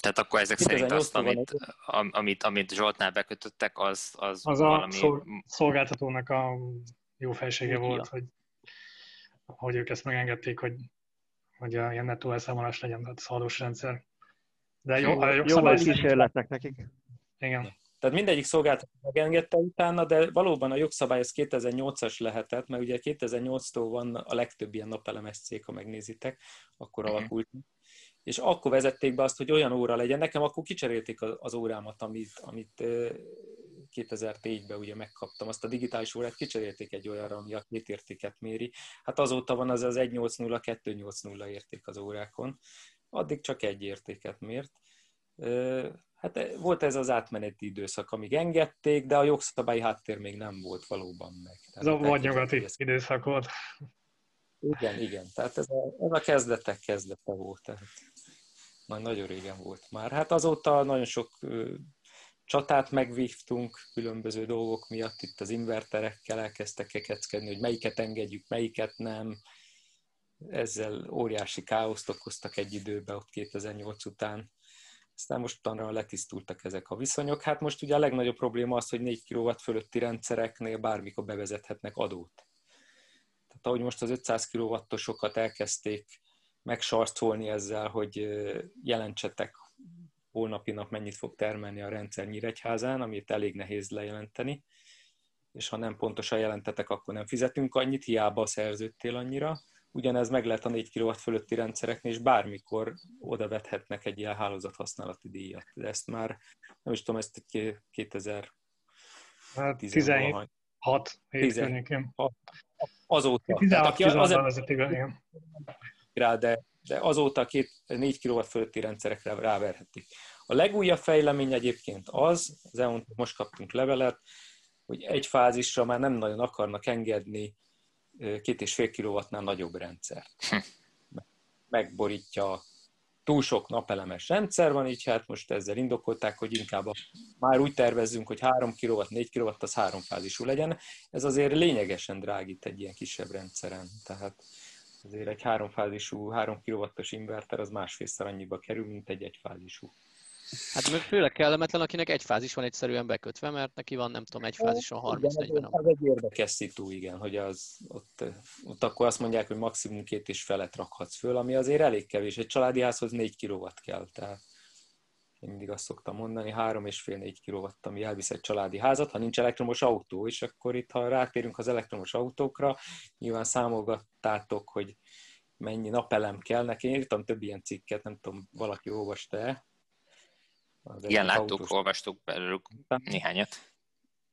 Tehát akkor ezek szerint azt, amit, amit, amit Zsoltnál bekötöttek, az, az, az valami... a szolgáltatónak a jó felsége volt, hogy, hogy ők ezt megengedték, hogy, hogy a ilyen nettó elszámolás legyen, tehát szaldós rendszer. De jó, jó, jó kísérletnek nekik. Igen. Tehát mindegyik szolgáltató megengedte utána, de valóban a jogszabály az 2008-as lehetett, mert ugye 2008-tól van a legtöbb ilyen napelemes cég, ha megnézitek, akkor uh-huh. alakult. És akkor vezették be azt, hogy olyan óra legyen. Nekem akkor kicserélték az órámat, amit, amit 2004-ben ugye megkaptam. Azt a digitális órát kicserélték egy olyanra, ami a két értéket méri. Hát azóta van az az 180, 280 érték az órákon. Addig csak egy értéket mért Hát eh, volt ez az átmeneti időszak, amíg engedték, de a jogszabályi háttér még nem volt valóban meg. Tehát ez a vadnyugati ez... időszak volt. Igen, igen. Tehát ez a, ez a kezdetek kezdete volt. Tehát nagy, nagyon régen volt már. Hát azóta nagyon sok ö, csatát megvívtunk különböző dolgok miatt. Itt az inverterekkel elkezdtek kekeckedni, hogy melyiket engedjük, melyiket nem. Ezzel óriási káoszt okoztak egy időben, ott 2008 után aztán mostanra letisztultak ezek a viszonyok. Hát most ugye a legnagyobb probléma az, hogy 4 kW fölötti rendszereknél bármikor bevezethetnek adót. Tehát ahogy most az 500 kW-osokat elkezdték megsarcolni ezzel, hogy jelentsetek holnapi nap mennyit fog termelni a rendszer Nyíregyházán, amit elég nehéz lejelenteni, és ha nem pontosan jelentetek, akkor nem fizetünk annyit, hiába szerződtél annyira Ugyanez meg lehet a 4 kW fölötti rendszereknél, és bármikor oda vethetnek egy ilyen hálózat használati díjat. De ezt már, nem is tudom, ezt egy 2000 hát 17, 6 Azóta. 16, aki 16 vezetik, rá, de, de azóta két, 4 kW fölötti rendszerekre ráverhetik. A legújabb fejlemény egyébként az, az EON most kaptunk levelet, hogy egy fázisra már nem nagyon akarnak engedni két és fél kilowattnál nagyobb rendszer. Megborítja túl sok napelemes rendszer van, így hát most ezzel indokolták, hogy inkább a, már úgy tervezzünk, hogy 3 kW, 4 kW az háromfázisú legyen. Ez azért lényegesen drágít egy ilyen kisebb rendszeren. Tehát azért egy háromfázisú, 3 kW-os inverter az másfélszer annyiba kerül, mint egy egyfázisú. Hát meg főleg kellemetlen, akinek egy fázis van egyszerűen bekötve, mert neki van, nem tudom, egy fázison 30-40. Ez egy érdekes szitu, igen, hogy az, ott, ott akkor azt mondják, hogy maximum két és felet rakhatsz föl, ami azért elég kevés. Egy családi házhoz 4 kW kell, tehát én mindig azt szoktam mondani, 3 és fél 4 kW, ami elvisz egy családi házat, ha nincs elektromos autó, és akkor itt, ha rátérünk az elektromos autókra, nyilván számolgattátok, hogy mennyi napelem kell. Nekem írtam több ilyen cikket, nem tudom, valaki olvasta-e, igen, láttuk, autós. olvastuk belőlük néhányat.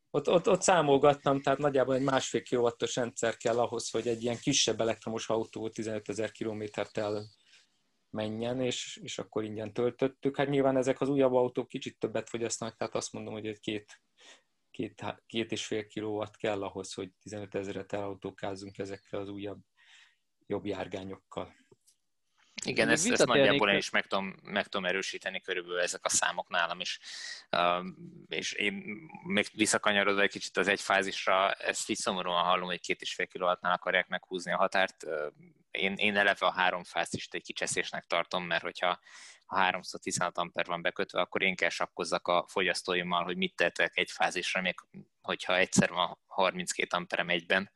Ott, ott, ott számolgattam, tehát nagyjából egy másfél kilovattos rendszer kell ahhoz, hogy egy ilyen kisebb elektromos autó 15 ezer kilométert el menjen, és, és akkor ingyen töltöttük. Hát nyilván ezek az újabb autók kicsit többet fogyasztanak, tehát azt mondom, hogy egy két, két, két és fél kilowatt kell ahhoz, hogy 15 ezeret elautókázzunk ezekkel az újabb jobb járgányokkal. Igen, ezt, ezt nagyjából én is meg tudom, meg tudom erősíteni körülbelül ezek a számok nálam is. Uh, és én még visszakanyarodva egy kicsit az egyfázisra, ezt így szomorúan hallom, hogy két és fél kilowattnál akarják meghúzni a határt. Uh, én, én eleve a három fázist egy kicseszésnek tartom, mert hogyha ha 316 amper van bekötve, akkor én kell sakkozzak a fogyasztóimmal, hogy mit tehetek egy fázisra, még hogyha egyszer van 32 amperem egyben,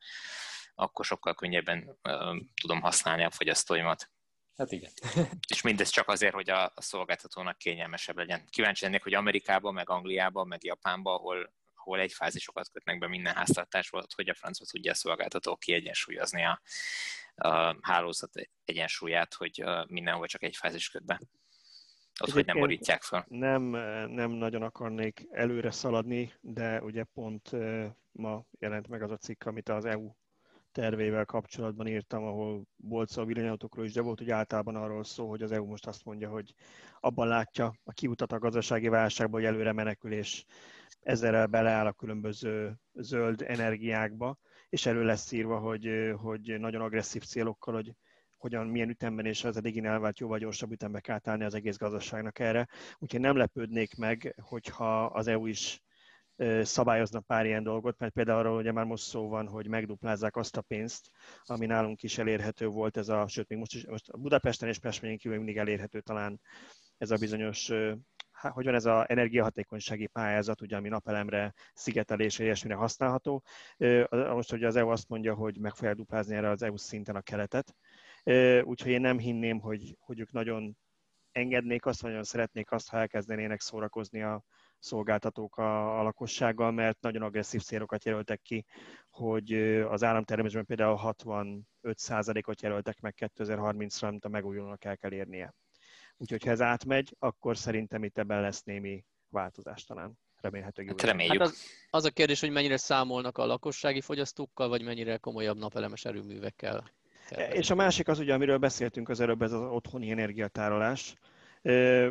akkor sokkal könnyebben uh, tudom használni a fogyasztóimat. Hát igen. És mindez csak azért, hogy a, a szolgáltatónak kényelmesebb legyen. Kíváncsi lennék, hogy Amerikában, meg Angliában, meg Japánban, ahol, ahol egy fázisokat kötnek be minden háztartásból, hogy a francia tudja a szolgáltató kiegyensúlyozni a, a hálózat egyensúlyát, hogy mindenhol csak egy fázis köt be. Ott, hogy nem borítják fel. Nem, nem nagyon akarnék előre szaladni, de ugye pont ma jelent meg az a cikk, amit az EU tervével kapcsolatban írtam, ahol volt szó a villanyautókról is, de volt hogy általában arról szó, hogy az EU most azt mondja, hogy abban látja a kiutat a gazdasági válságba, hogy előre menekül, és ezerrel beleáll a különböző zöld energiákba, és elő lesz írva, hogy, hogy nagyon agresszív célokkal, hogy hogyan, milyen ütemben és az eddigi elvált jóval gyorsabb ütembe kell állni az egész gazdaságnak erre. Úgyhogy nem lepődnék meg, hogyha az EU is szabályozna pár ilyen dolgot, mert például arról ugye már most szó van, hogy megduplázzák azt a pénzt, ami nálunk is elérhető volt, ez a, sőt, még most is, most Budapesten és Pestményen kívül mindig elérhető talán ez a bizonyos hogy van ez az energiahatékonysági pályázat, ugye, ami napelemre, szigetelésre, ilyesmire használható. Most, hogy az EU azt mondja, hogy meg fogják duplázni erre az EU szinten a keletet. Úgyhogy én nem hinném, hogy, hogy ők nagyon engednék azt, vagy nagyon szeretnék azt, ha elkezdenének szórakozni a szolgáltatók a, a lakossággal, mert nagyon agresszív célokat jelöltek ki, hogy az államtermésben például 65%-ot jelöltek meg 2030-ra, amit a megújulónak el kell érnie. Úgyhogy ha ez átmegy, akkor szerintem itt ebben lesz némi változás talán. Remélhető hát reméljük. Hát az, az a kérdés, hogy mennyire számolnak a lakossági fogyasztókkal, vagy mennyire komolyabb napelemes erőművekkel. És a másik az ugye, amiről beszéltünk az előbb, ez az otthoni energiatárolás.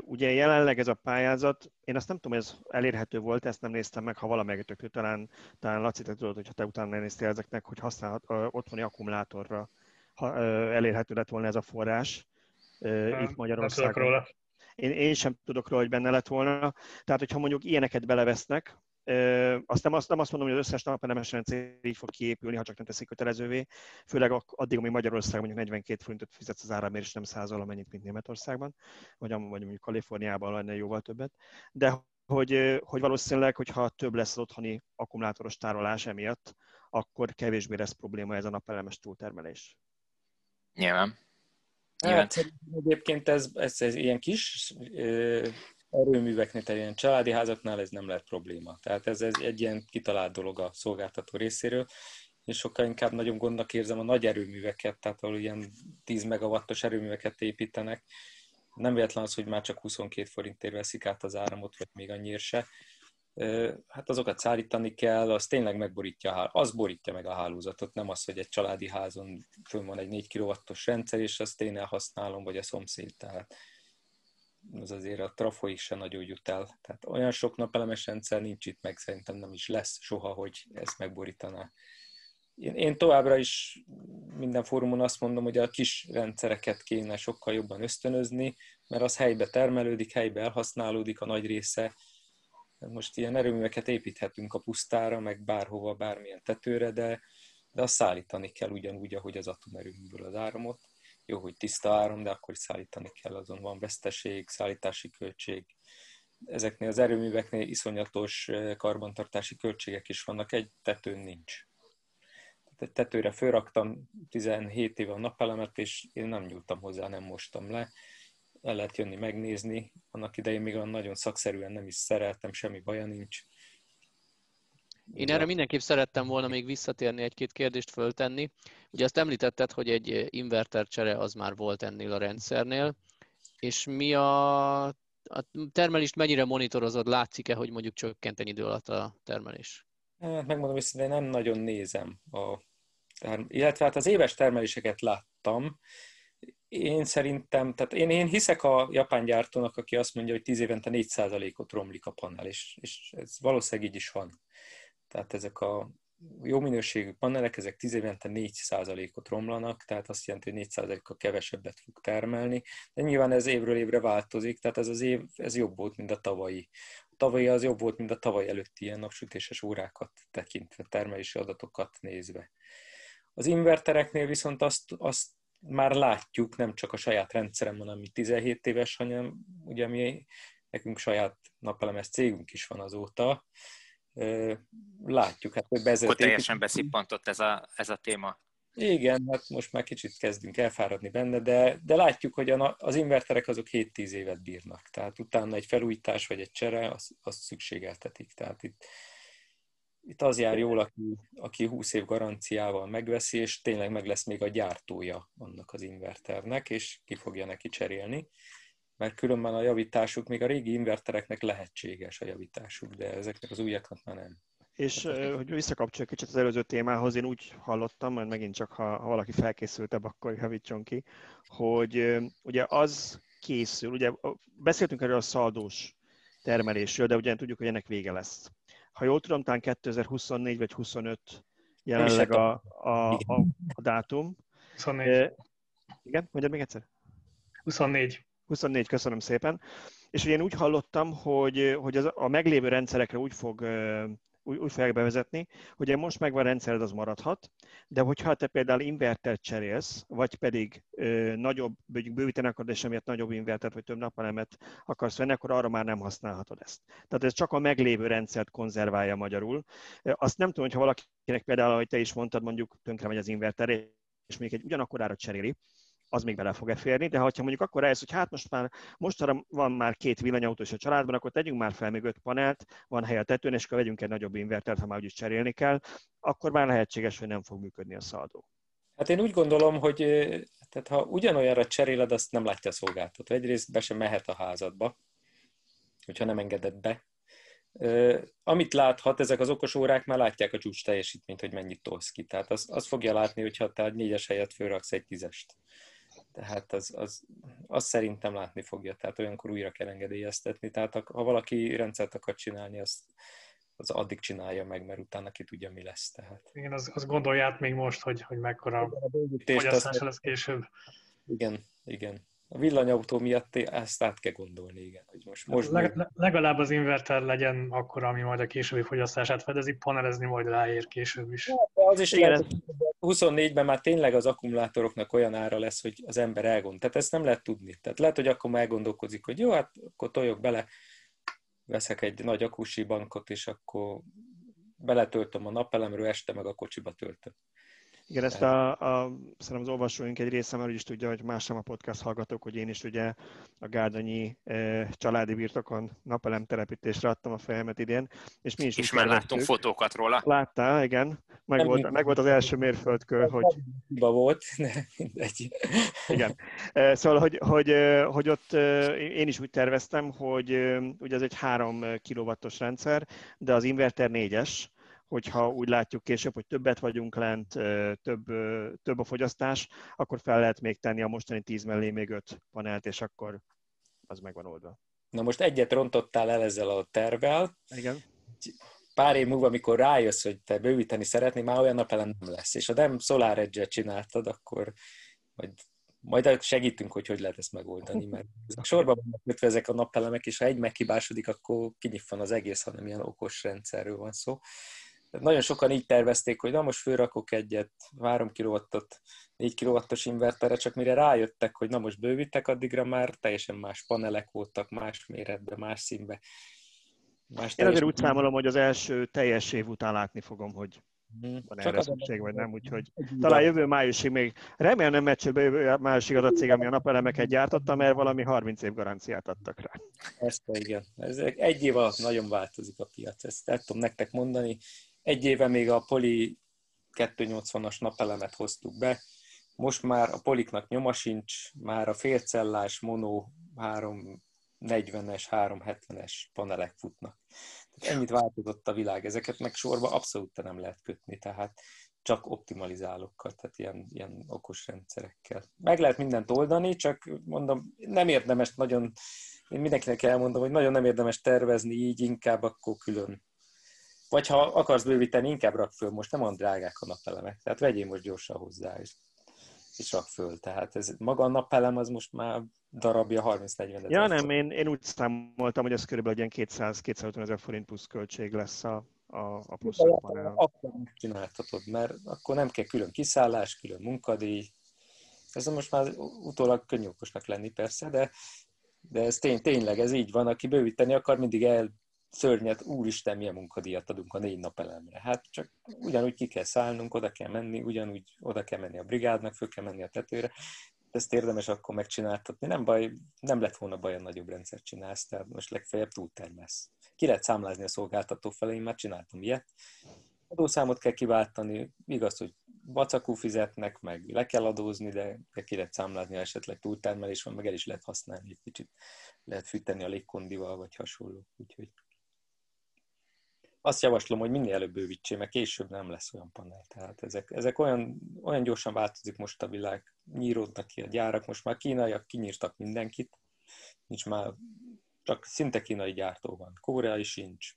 Ugye jelenleg ez a pályázat, én azt nem tudom, ez elérhető volt, ezt nem néztem meg, ha valamelyikőtök talán, talán Laci, te tudod, hogyha te utána néztél ezeknek, hogy használhat otthoni akkumulátorra ha, elérhető lett volna ez a forrás nem, itt Magyarországon. Nem róla. Én, én sem tudok róla, hogy benne lett volna. Tehát, hogyha mondjuk ilyeneket belevesznek, azt nem, azt nem azt mondom, hogy az összes napelemes rendszer így fog kiépülni, ha csak nem teszik kötelezővé, főleg addig, amíg Magyarország mondjuk 42 forintot fizetsz az áramért, és nem százal amennyit, mint Németországban, vagy, vagy mondjuk Kaliforniában lenne jóval többet. De hogy, hogy valószínűleg, hogyha több lesz az otthoni akkumulátoros tárolás emiatt, akkor kevésbé lesz probléma ez a napelemes túltermelés. Nyilván. Hát, egyébként ez, ez, ez ilyen kis erőműveknél, tehát ilyen családi házaknál ez nem lehet probléma. Tehát ez, ez egy ilyen kitalált dolog a szolgáltató részéről. és sokkal inkább nagyon gondnak érzem a nagy erőműveket, tehát ahol ilyen 10 megawattos erőműveket építenek. Nem véletlen az, hogy már csak 22 forintért veszik át az áramot, vagy még annyira se hát azokat szállítani kell, az tényleg megborítja, a az borítja meg a hálózatot, nem az, hogy egy családi házon fönn van egy 4 kW-os rendszer, és azt én elhasználom, vagy a szomszéd, tehát az azért a trafoig se nagyon jut el. Tehát olyan sok napelemes rendszer nincs itt, meg szerintem nem is lesz soha, hogy ezt megborítaná. Én, én továbbra is minden fórumon azt mondom, hogy a kis rendszereket kéne sokkal jobban ösztönözni, mert az helybe termelődik, helybe elhasználódik a nagy része, most ilyen erőműveket építhetünk a pusztára, meg bárhova, bármilyen tetőre, de, de azt szállítani kell ugyanúgy, ahogy az atomerőműből az áramot. Jó, hogy tiszta áram, de akkor is szállítani kell, azon van veszteség, szállítási költség. Ezeknél az erőműveknél iszonyatos eh, karbantartási költségek is vannak, egy tetőn nincs. Tehát tetőre fölraktam 17 éve a napelemet, és én nem nyúltam hozzá, nem mostam le el lehet jönni megnézni. Annak idején még olyan nagyon szakszerűen nem is szereltem, semmi baja nincs. Én erre mindenképp szerettem volna még visszatérni, egy-két kérdést föltenni. Ugye azt említetted, hogy egy inverter csere az már volt ennél a rendszernél, és mi a, a termelést mennyire monitorozod? Látszik-e, hogy mondjuk csökkent idő alatt a termelés? Hát megmondom őszintén, nem nagyon nézem. A, illetve hát az éves termeléseket láttam, én szerintem, tehát én, én hiszek a japán gyártónak, aki azt mondja, hogy 10 évente 4%-ot romlik a panel, és, és ez valószínűleg így is van. Tehát ezek a jó minőségű panelek, ezek 10 évente 4%-ot romlanak, tehát azt jelenti, hogy 4%-kal kevesebbet fog termelni, de nyilván ez évről évre változik, tehát ez az év, ez jobb volt, mint a tavalyi. A tavalyi az jobb volt, mint a tavaly előtti ilyen napsütéses órákat tekintve, termelési adatokat nézve. Az invertereknél viszont azt, azt már látjuk, nem csak a saját rendszeremben, ami 17 éves, hanem ugye mi, nekünk saját napelemes cégünk is van azóta. Látjuk, hát több ezer... Akkor teljesen beszippantott ez a, ez a téma. Igen, hát most már kicsit kezdünk elfáradni benne, de, de látjuk, hogy a, az inverterek azok 7-10 évet bírnak. Tehát utána egy felújítás vagy egy csere, az, az szükségeltetik. Tehát itt itt az jár jól, aki, aki 20 év garanciával megveszi, és tényleg meg lesz még a gyártója annak az inverternek, és ki fogja neki cserélni. Mert különben a javításuk, még a régi invertereknek lehetséges a javításuk, de ezeknek az újaknak már nem. És hogy visszakapcsoljuk kicsit az előző témához, én úgy hallottam, majd megint csak ha, ha valaki felkészültebb, akkor javítson ki, hogy ugye az készül, ugye beszéltünk erről a szaldós termelésről, de ugye tudjuk, hogy ennek vége lesz. Ha jól tudom, talán 2024 vagy 25 jelenleg a, a, a, a dátum. 24. E, igen, mondjad még egyszer? 24. 24, köszönöm szépen. És ugye én úgy hallottam, hogy, hogy az, a meglévő rendszerekre úgy fog úgy, úgy fogják bevezetni, hogy most megvan a rendszered, az maradhat, de hogyha te például invertert cserélsz, vagy pedig ö, nagyobb, mondjuk bővíteni akarod, és emiatt nagyobb invertert, vagy több napelemet akarsz venni, akkor arra már nem használhatod ezt. Tehát ez csak a meglévő rendszert konzerválja magyarul. Azt nem tudom, hogyha valakinek például, ahogy te is mondtad, mondjuk tönkre megy az inverter, és még egy ugyanakkorára cseréli, az még bele fog-e férni, de ha mondjuk akkor rájössz, hogy hát most már mostanra van már két villanyautó is a családban, akkor tegyünk már fel még öt panelt, van hely a tetőn, és akkor vegyünk egy nagyobb invertert, ha már úgyis cserélni kell, akkor már lehetséges, hogy nem fog működni a szaldó. Hát én úgy gondolom, hogy tehát ha ugyanolyanra cseréled, azt nem látja a szolgáltató. Egyrészt be sem mehet a házadba, hogyha nem engedett be. Amit láthat, ezek az okos órák már látják a csúcs teljesítményt, hogy mennyit tolsz ki. Tehát az, az fogja látni, hogyha te egy négyes helyet fölraksz egy tízest. Tehát az, az, az szerintem látni fogja, tehát olyankor újra kell engedélyeztetni. Tehát ha valaki rendszert akar csinálni, azt, az addig csinálja meg, mert utána ki tudja, mi lesz. Tehát. Igen, az, az gondolját még most, hogy, hogy mekkora fogyasztás lesz később. Igen, igen a villanyautó miatt ezt át kell gondolni, igen. Hogy most, most Leg, legalább az inverter legyen akkor, ami majd a későbbi fogyasztását fedezi, panelezni majd ráér később is. De az is igen. 24-ben már tényleg az akkumulátoroknak olyan ára lesz, hogy az ember elgond. Tehát ezt nem lehet tudni. Tehát lehet, hogy akkor elgondolkozik, hogy jó, hát akkor toljok bele, veszek egy nagy akusi bankot, és akkor beletöltöm a napelemről, este meg a kocsiba töltöm. Igen, ezt a, a, szerintem az olvasóink egy része már is tudja, hogy más sem a podcast hallgatók, hogy én is ugye a Gárdonyi e, családi birtokon napelem telepítésre adtam a fejemet idén, és mi is És már láttunk fotókat róla. Láttál, igen. Meg, volt, meg volt az első mérföldkő, hogy... Hiba volt, mindegy. Igen. Szóval, hogy, hogy, hogy ott én is úgy terveztem, hogy ugye ez egy 3 kilovattos rendszer, de az inverter 4-es, hogyha úgy látjuk később, hogy többet vagyunk lent, több, több a fogyasztás, akkor fel lehet még tenni a mostani 10 mellé még 5 panelt, és akkor az meg van oldva. Na most egyet rontottál el ezzel a tervvel. Igen. Pár év múlva, amikor rájössz, hogy te bővíteni szeretnél, már olyan napelem nem lesz. És ha nem Solar edge csináltad, akkor majd, majd segítünk, hogy hogy lehet ezt megoldani, mert sorban vannak kötve ezek a napelemek, és ha egy meghibásodik, akkor kinyitvan az egész, hanem ilyen okos rendszerről van szó. Nagyon sokan így tervezték, hogy na most fölrakok egyet 3 kW-ot, 4 kW-os inverterre, csak mire rájöttek, hogy na most bővítek, addigra már teljesen más panelek voltak, más méretben, más színbe. Más Én azért úgy számolom, hogy az első teljes év után látni fogom, hogy hmm. van erre szükség, vagy nem, úgyhogy talán jövő májusig még, remélem nem megy jövő májusig az a cég, ami a napelemeket gyártotta, mert valami 30 év garanciát adtak rá. Ezt igen. Ez egy év alatt nagyon változik a piac, ezt el tudom nektek mondani. Egy éve még a Poli 280-as napelemet hoztuk be, most már a poliknak nyoma sincs, már a félcellás mono 340-es, 370-es panelek futnak. Ennyit változott a világ, ezeket meg sorba abszolút nem lehet kötni, tehát csak optimalizálókkal, tehát ilyen, ilyen okos rendszerekkel. Meg lehet mindent oldani, csak mondom, nem érdemes nagyon, én mindenkinek elmondom, hogy nagyon nem érdemes tervezni így, inkább akkor külön vagy ha akarsz bővíteni, inkább rak föl, most nem olyan drágák a napelemek, tehát vegyél most gyorsan hozzá, és, és rak föl. Tehát ez, maga a napelem az most már darabja 30-40 ezer. Ja nem, én, én úgy számoltam, hogy ez körülbelül ilyen 200-250 ezer forint plusz költség lesz a, a, a plusz panel. Akkor csináltatod, mert akkor nem kell külön kiszállás, külön munkadíj. Ez most már utólag könnyű okosnak lenni persze, de, de ez tény, tényleg ez így van, aki bővíteni akar, mindig el szörnyet, úristen, milyen munkadíjat adunk a négy nap elemre. Hát csak ugyanúgy ki kell szállnunk, oda kell menni, ugyanúgy oda kell menni a brigádnak, föl kell menni a tetőre. ezt érdemes akkor megcsináltatni. Nem baj, nem lett volna baj, a nagyobb rendszert csinálsz, tehát most legfeljebb túltermesz. Ki lehet számlázni a szolgáltató felé, én már csináltam ilyet. Adószámot kell kiváltani, igaz, hogy vacakú fizetnek, meg le kell adózni, de ki lehet számlázni, ha esetleg túltermelés van, meg el is lehet használni egy kicsit. Lehet fűteni a légkondival, vagy hasonló. Úgyhogy azt javaslom, hogy minél előbb bővítsé, mert később nem lesz olyan panel. Tehát ezek, ezek olyan, olyan gyorsan változik most a világ, nyíródnak ki a gyárak, most már kínaiak kinyírtak mindenkit, nincs már, csak szinte kínai gyártó van, koreai sincs,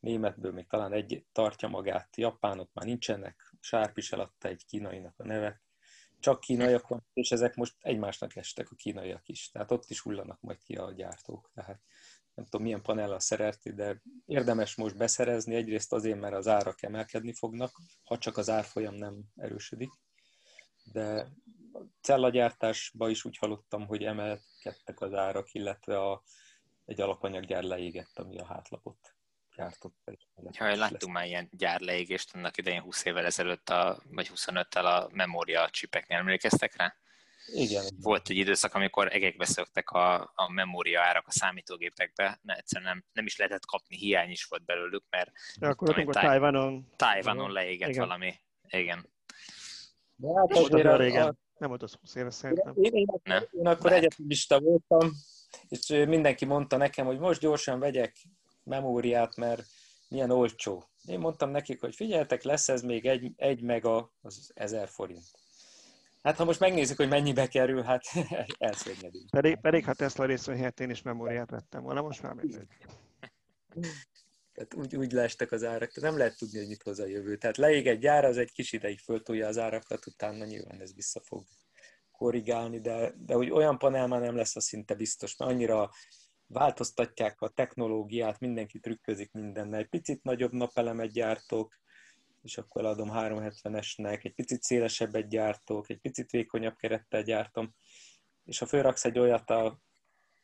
németből még talán egy tartja magát, japánok már nincsenek, Sárp is eladta egy kínainak a nevet, csak kínaiak van, és ezek most egymásnak estek a kínaiak is, tehát ott is hullanak majd ki a gyártók. Tehát nem tudom milyen panellal szerelti, de érdemes most beszerezni, egyrészt azért, mert az árak emelkedni fognak, ha csak az árfolyam nem erősödik, de a cellagyártásban is úgy hallottam, hogy emelkedtek az árak, illetve a, egy alapanyaggyár leégett, ami a hátlapot gyártott. Ja, láttunk már ilyen gyárleégést annak idején 20 évvel ezelőtt, a, vagy 25-tel a memória csipeknél, emlékeztek rá? Igen. Volt egy időszak, amikor egekbe szöktek a, a memória árak a számítógépekbe, ne, egyszerűen nem, nem is lehetett kapni, hiány is volt belőlük, mert ja, akkor tudom, táj, Tájvanon... Tájvanon leégett igen. valami. Igen. De hát nem volt régen. A... Nem volt az 20 éve szerintem. Én, én, én, én akkor egyetemista voltam, és mindenki mondta nekem, hogy most gyorsan vegyek memóriát, mert milyen olcsó. Én mondtam nekik, hogy figyeltek, lesz ez még egy, egy mega, az ezer forint. Hát ha most megnézzük, hogy mennyibe kerül, hát elszörnyedünk. Pedig, pedig ha Tesla részvény helyett én is memóriát vettem volna, most már mindegy. Tehát úgy, úgy leestek az árak, nem lehet tudni, hogy mit hoz a jövő. Tehát leég egy gyár, az egy kis ideig föltolja az árakat, utána nyilván ez vissza fog korrigálni, de, de hogy olyan panel már nem lesz, az szinte biztos, mert annyira változtatják a technológiát, mindenki trükközik mindennel. Egy picit nagyobb napelemet gyártok, és akkor adom 370-esnek, egy picit szélesebbet gyártok, egy picit vékonyabb kerettel gyártom, és ha fölraksz egy olyat a,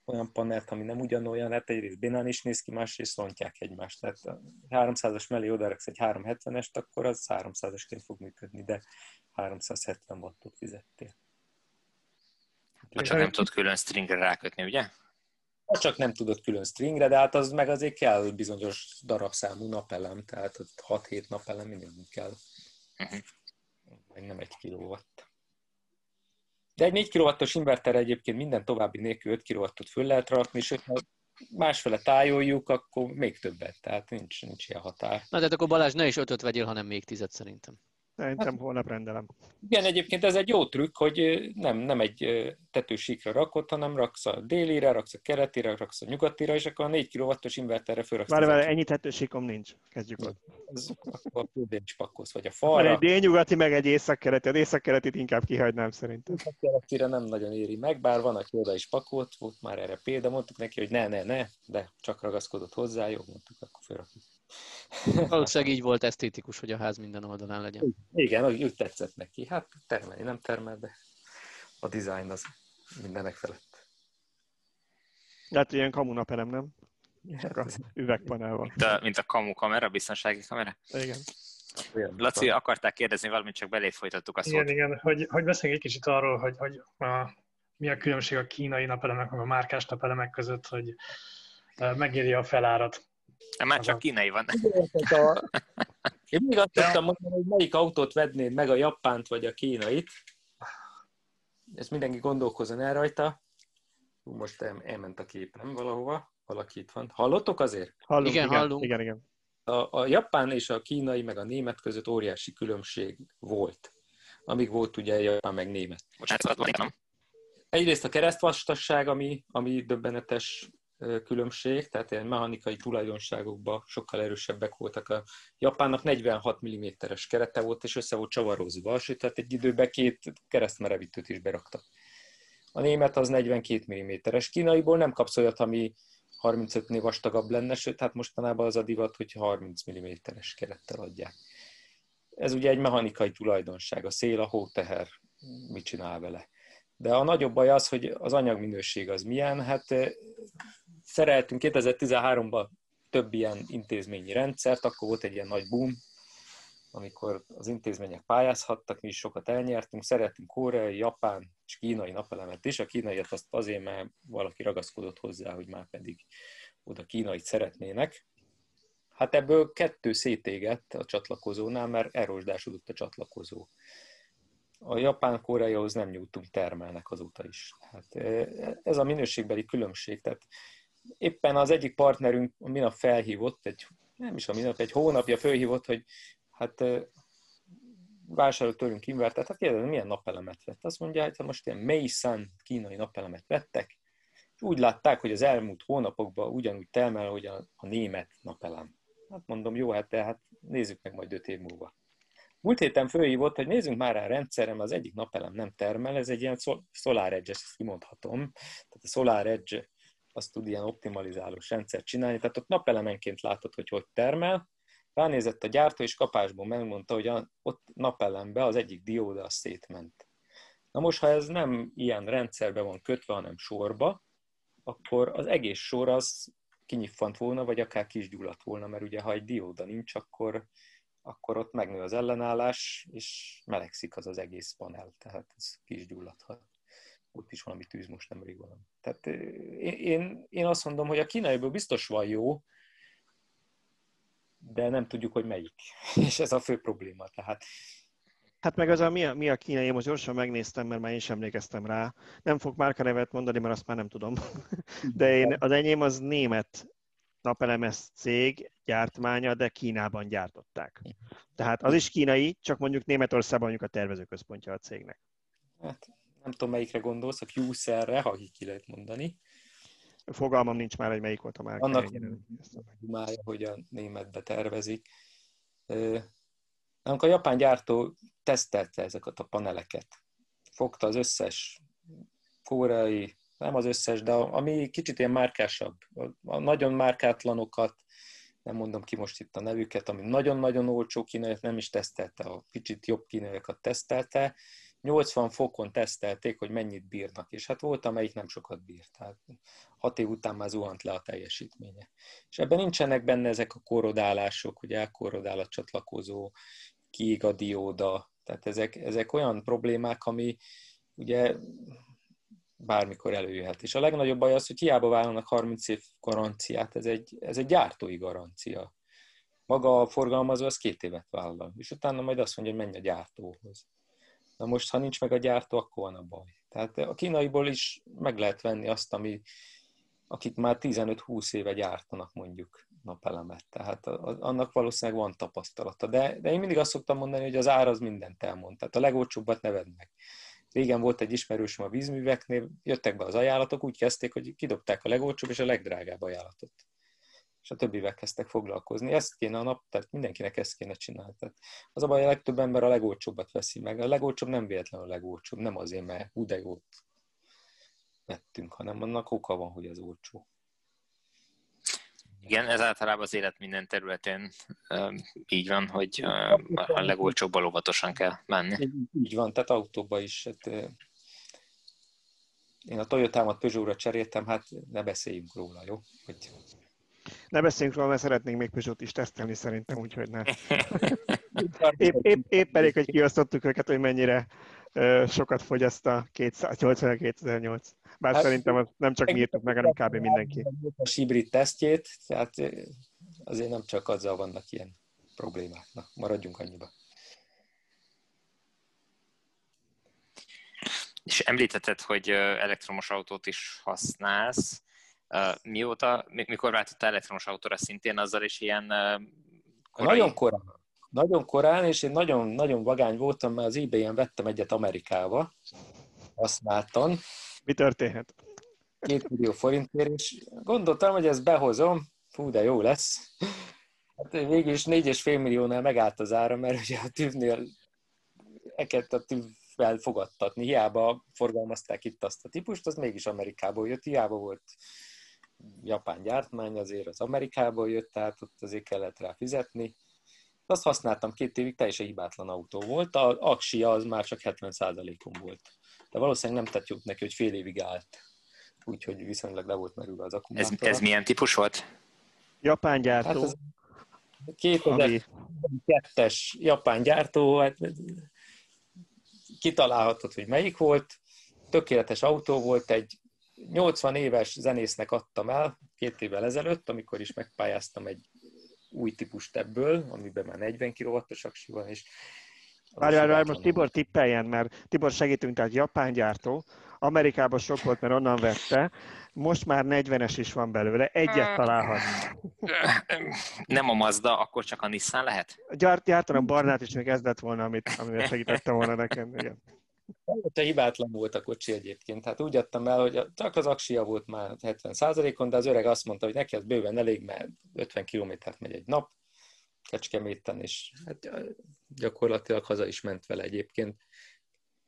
olyan panelt, ami nem ugyanolyan, hát egyrészt bénán is néz ki, másrészt rontják egymást. Tehát a 300-as mellé odaraksz egy 370-est, akkor az 300-asként fog működni, de 370 wattot fizettél. Csak nem tudod külön stringre rákötni, ugye? Csak nem tudod külön stringre, de hát az meg azért kell bizonyos darabszámú napelem, tehát 6-7 napelem minimum kell. Meg nem egy kilowatt. De egy 4 kW-os inverter egyébként minden további nélkül 5 kW-ot föl lehet rakni, és ha másfele tájoljuk, akkor még többet, tehát nincs, nincs ilyen határ. Na, de akkor Balázs, ne is 5 vegyél, hanem még 10 szerintem. Szerintem hát, holnap rendelem. Igen, egyébként ez egy jó trükk, hogy nem, nem egy tetősíkra rakod, hanem raksz a délire, raksz a keretire, raksz a nyugatira, és akkor a 4 kW-os inverterre fölraksz. Várj, várj, ennyi tetősíkom nincs. Kezdjük ott. Akkor a pakkolsz, vagy a falra. egy délnyugati, meg egy északkeleti. Az északkeretit inkább kihagynám szerintem. Északkeletire nem nagyon éri meg, bár van, aki oda is pakolt, volt már erre példa, mondtuk neki, hogy ne, ne, ne, de csak ragaszkodott hozzá, jó, mondtuk, akkor fölrakjuk. Valószínűleg így volt esztétikus, hogy a ház minden oldalán legyen. Igen, úgy tetszett neki. Hát termelni nem termel, de a design az mindenek felett. Hát ilyen kamunapelem, nem? Csak a üvegpanel van. Mint a, mint a kamu kamera, biztonsági kamera? Igen. Laci, akarták kérdezni valamit, csak belé folytattuk a szót. Igen, igen, hogy, hogy beszéljünk egy kicsit arról, hogy, hogy a, mi a különbség a kínai napelemek, meg a márkás napelemek között, hogy megéri a felárat. De már csak kínai van. Én még azt tudtam mondani, hogy melyik autót vednéd meg, a japánt vagy a kínait. Ezt mindenki gondolkozzon el rajta. Most el, elment a kép, nem valahova? Valaki itt van. Hallottok azért? Hallunk, igen, igen, hallunk. Igen, igen. A, a japán és a kínai, meg a német között óriási különbség volt. Amíg volt ugye japán meg német. Bocsánat, van, nem? Egyrészt a keresztvastasság, ami, ami döbbenetes különbség, tehát ilyen mechanikai tulajdonságokban sokkal erősebbek voltak. A Japánnak 46 mm-es kerete volt, és össze volt csavarozva, sőt, tehát egy időben két keresztmerevítőt is beraktak. A német az 42 mm-es. Kínaiból nem kapsz olyat, ami 35-nél vastagabb lenne, sőt, hát mostanában az a divat, hogy 30 mm-es kerettel adják. Ez ugye egy mechanikai tulajdonság, a szél, a hóteher, mit csinál vele. De a nagyobb baj az, hogy az anyagminőség az milyen, hát szereltünk 2013-ban több ilyen intézményi rendszert, akkor volt egy ilyen nagy boom amikor az intézmények pályázhattak, mi is sokat elnyertünk, szeretünk koreai, japán és kínai napelemet is. A kínaiat azt azért, mert valaki ragaszkodott hozzá, hogy már pedig oda kínait szeretnének. Hát ebből kettő szétégett a csatlakozónál, mert erősdásodott a csatlakozó. A japán-koreaihoz nem nyújtunk termelnek azóta is. Hát ez a minőségbeli különbség. Tehát éppen az egyik partnerünk minap felhívott, egy, nem is a minap, egy hónapja felhívott, hogy hát vásárolt tőlünk invertet, hát kérdezem, milyen napelemet vett. Azt mondja, hogy hát most ilyen Meisan kínai napelemet vettek, és úgy látták, hogy az elmúlt hónapokban ugyanúgy termel, hogy a, a német napelem. Hát mondom, jó, hát tehát nézzük meg majd öt év múlva. Múlt héten fölhívott, hogy nézzünk már rá rendszerem, az egyik napelem nem termel, ez egy ilyen Solar Edge, ezt kimondhatom. Tehát a Solar Edge azt tud ilyen optimalizálós rendszert csinálni, tehát ott napelemenként látod, hogy hogy termel, ránézett a gyártó, és kapásból megmondta, hogy a, ott napelembe az egyik dióda az szétment. Na most, ha ez nem ilyen rendszerbe van kötve, hanem sorba, akkor az egész sor az kinyiffant volna, vagy akár kisgyulladt volna, mert ugye ha egy dióda nincs, akkor, akkor ott megnő az ellenállás, és melegszik az az egész panel, tehát ez kisgyulladhat. Ott is valami tűz most nemrég van. Tehát én, én azt mondom, hogy a kínaiból biztos van jó, de nem tudjuk, hogy melyik. És ez a fő probléma. Tehát Hát meg az a mi, a mi a kínai, most gyorsan megnéztem, mert már én sem emlékeztem rá. Nem fog nevet mondani, mert azt már nem tudom. De én, az enyém az német napelemes cég gyártmánya, de Kínában gyártották. Tehát az is kínai, csak mondjuk Németországban mondjuk a tervezőközpontja a cégnek. Hát nem tudom, melyikre gondolsz, a Q-szerre, ha ki lehet mondani. Fogalmam nincs már, hogy melyik volt a már. Annak mája, hogy a németbe tervezik. Amikor a japán gyártó tesztelte ezeket a paneleket, fogta az összes koreai, nem az összes, de ami kicsit ilyen márkásabb, a nagyon márkátlanokat, nem mondom ki most itt a nevüket, ami nagyon-nagyon olcsó kínaiak nem is tesztelte, a kicsit jobb kínaiakat tesztelte, 80 fokon tesztelték, hogy mennyit bírnak, és hát volt, amelyik nem sokat bírt. Tehát hat év után már zuhant le a teljesítménye. És ebben nincsenek benne ezek a korodálások, hogy elkorodál a csatlakozó, kiég a dióda, tehát ezek, ezek olyan problémák, ami ugye bármikor előjöhet. És a legnagyobb baj az, hogy hiába vállalnak 30 év garanciát, ez egy, ez egy gyártói garancia. Maga a forgalmazó az két évet vállal, és utána majd azt mondja, hogy menj a gyártóhoz. Na most, ha nincs meg a gyártó, akkor van a baj. Tehát a kínaiból is meg lehet venni azt, ami, akik már 15-20 éve gyártanak mondjuk napelemet. Tehát annak valószínűleg van tapasztalata. De, de én mindig azt szoktam mondani, hogy az ár az mindent elmond. Tehát a legolcsóbbat ne vedd meg. Régen volt egy ismerősöm a vízműveknél, jöttek be az ajánlatok, úgy kezdték, hogy kidobták a legolcsóbb és a legdrágább ajánlatot és a többivel kezdtek foglalkozni. Ezt kéne a nap, tehát mindenkinek ezt kéne csinálni. Tehát az a baj, a legtöbb ember a legolcsóbbat veszi meg. A legolcsóbb nem véletlenül a legolcsóbb, nem azért, mert hú de jót vettünk, hanem annak oka van, hogy az olcsó. Igen, ez általában az élet minden területén így van, hogy a legolcsóbban óvatosan kell menni. Így van, tehát autóba is. Hát, én a Toyota-mat Peugeot-ra cseréltem, hát ne beszéljünk róla, jó? Hogy ne beszéljünk róla, mert szeretnénk még Peugeot is tesztelni szerintem, úgyhogy ne. épp, épp, épp elég, hogy kiosztottuk őket, hogy mennyire uh, sokat fogyaszt a 2008. Bár hát, szerintem az nem csak mi írtuk meg, hanem kb. mindenki. A hibrid tesztjét, tehát azért nem csak azzal vannak ilyen problémák. Na, maradjunk annyiba. És említetted, hogy elektromos autót is használsz. Mióta, mikor váltottál elektromos autóra szintén, azzal is ilyen korai... Nagyon korán. Nagyon korán, és én nagyon, nagyon vagány voltam, mert az ebay-en vettem egyet Amerikába. Használtan. Mi történhet? Két millió forintért, és gondoltam, hogy ezt behozom, fú, de jó lesz. Hát végül is négy és fél milliónál megállt az ára, mert ugye a tűvnél eket a tűvvel fogadtatni. Hiába forgalmazták itt azt a típust, az mégis Amerikából jött, hiába volt japán gyártmány, azért az Amerikából jött, tehát ott azért kellett rá fizetni. Azt használtam két évig, teljesen hibátlan autó volt, a aksia az már csak 70%-on volt. De valószínűleg nem tett jót neki, hogy fél évig állt. Úgyhogy viszonylag le volt merülve az akkumulátor. Ez, ez milyen típus volt? Japán gyártó. Hát ez 2002-es japán gyártó, hát kitalálhatod, hogy melyik volt, tökéletes autó volt, egy 80 éves zenésznek adtam el két évvel ezelőtt, amikor is megpályáztam egy új típust ebből, amiben már 40 kW-os aksi van, és Várj, várj, várj, most Tibor tippeljen, mert Tibor segítünk, tehát japán gyártó, Amerikában sok volt, mert onnan vette, most már 40-es is van belőle, egyet találhat. Nem a Mazda, akkor csak a Nissan lehet? Gyárt, gyártanom barnát is még ez lett volna, amit, amivel segítettem volna nekem. Igen. Te hibátlan volt a kocsi egyébként. Hát úgy adtam el, hogy csak az aksia volt már 70%-on, de az öreg azt mondta, hogy neki az bőven elég, mert 50 kilométert megy egy nap, Kecskeméten, és hát gyakorlatilag haza is ment vele egyébként.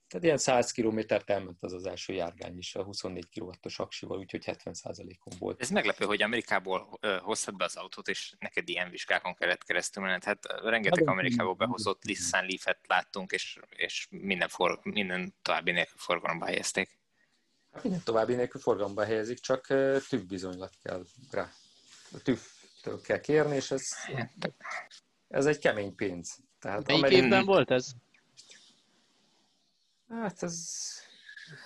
Tehát ilyen 100 kilométert elment az az első járgány is a 24 kW-os aksival, úgyhogy 70%-on volt. Ez meglepő, hogy Amerikából hoztad be az autót, és neked ilyen vizsgákon kellett keresztül menni. Hát rengeteg hát, Amerikából behozott Nissan Leaf-et láttunk, és, és minden, for, minden további nélkül forgalomba helyezték. Hát minden további nélkül forgalomba helyezik, csak tűvbizonylat kell rá. A tűvtől kell kérni, és ez, ez egy kemény pénz. Tehát Melyik Amerik... évben volt ez? Hát ez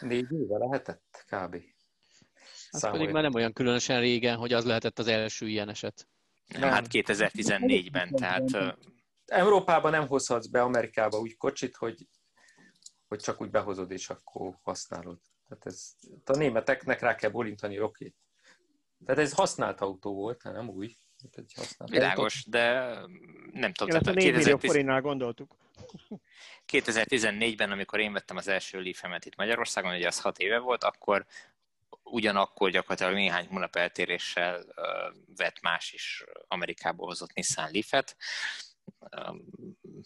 négy éve lehetett kb. Az pedig már nem olyan különösen régen, hogy az lehetett az első ilyen eset. Nem, hát 2014-ben, tehát... Európában nem hozhatsz be Amerikába úgy kocsit, hogy, hogy csak úgy behozod és akkor használod. Tehát ez, a németeknek rá kell bolintani, oké. Okay. Tehát ez használt autó volt, nem új. Világos, de nem tudom. A 4 millió forintnál gondoltuk. 2014-ben, amikor én vettem az első Leaf-emet itt Magyarországon, ugye az 6 éve volt, akkor ugyanakkor gyakorlatilag néhány hónap eltéréssel uh, vett más is Amerikából hozott Nissan Leaf-et. Um,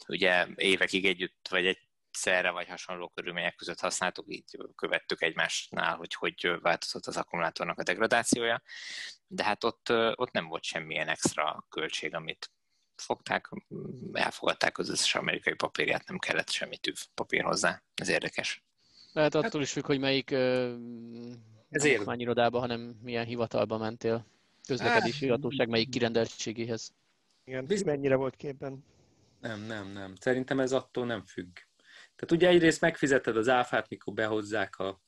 ugye évekig együtt, vagy egy egyszerre vagy hasonló körülmények között használtuk, így követtük egymásnál, hogy hogy változott az akkumulátornak a degradációja, de hát ott, ott nem volt semmilyen extra költség, amit fogták, elfogadták az összes amerikai papírját, nem kellett semmi tűv papír hozzá. Ez érdekes. Lehet attól hát, is függ, hogy melyik ez irodába, hanem milyen hivatalba mentél. Közlekedési hát, hatóság melyik kirendeltségéhez. Igen, mennyire volt képben? Nem, nem, nem. Szerintem ez attól nem függ. Tehát ugye egyrészt megfizeted az áfát, mikor behozzák a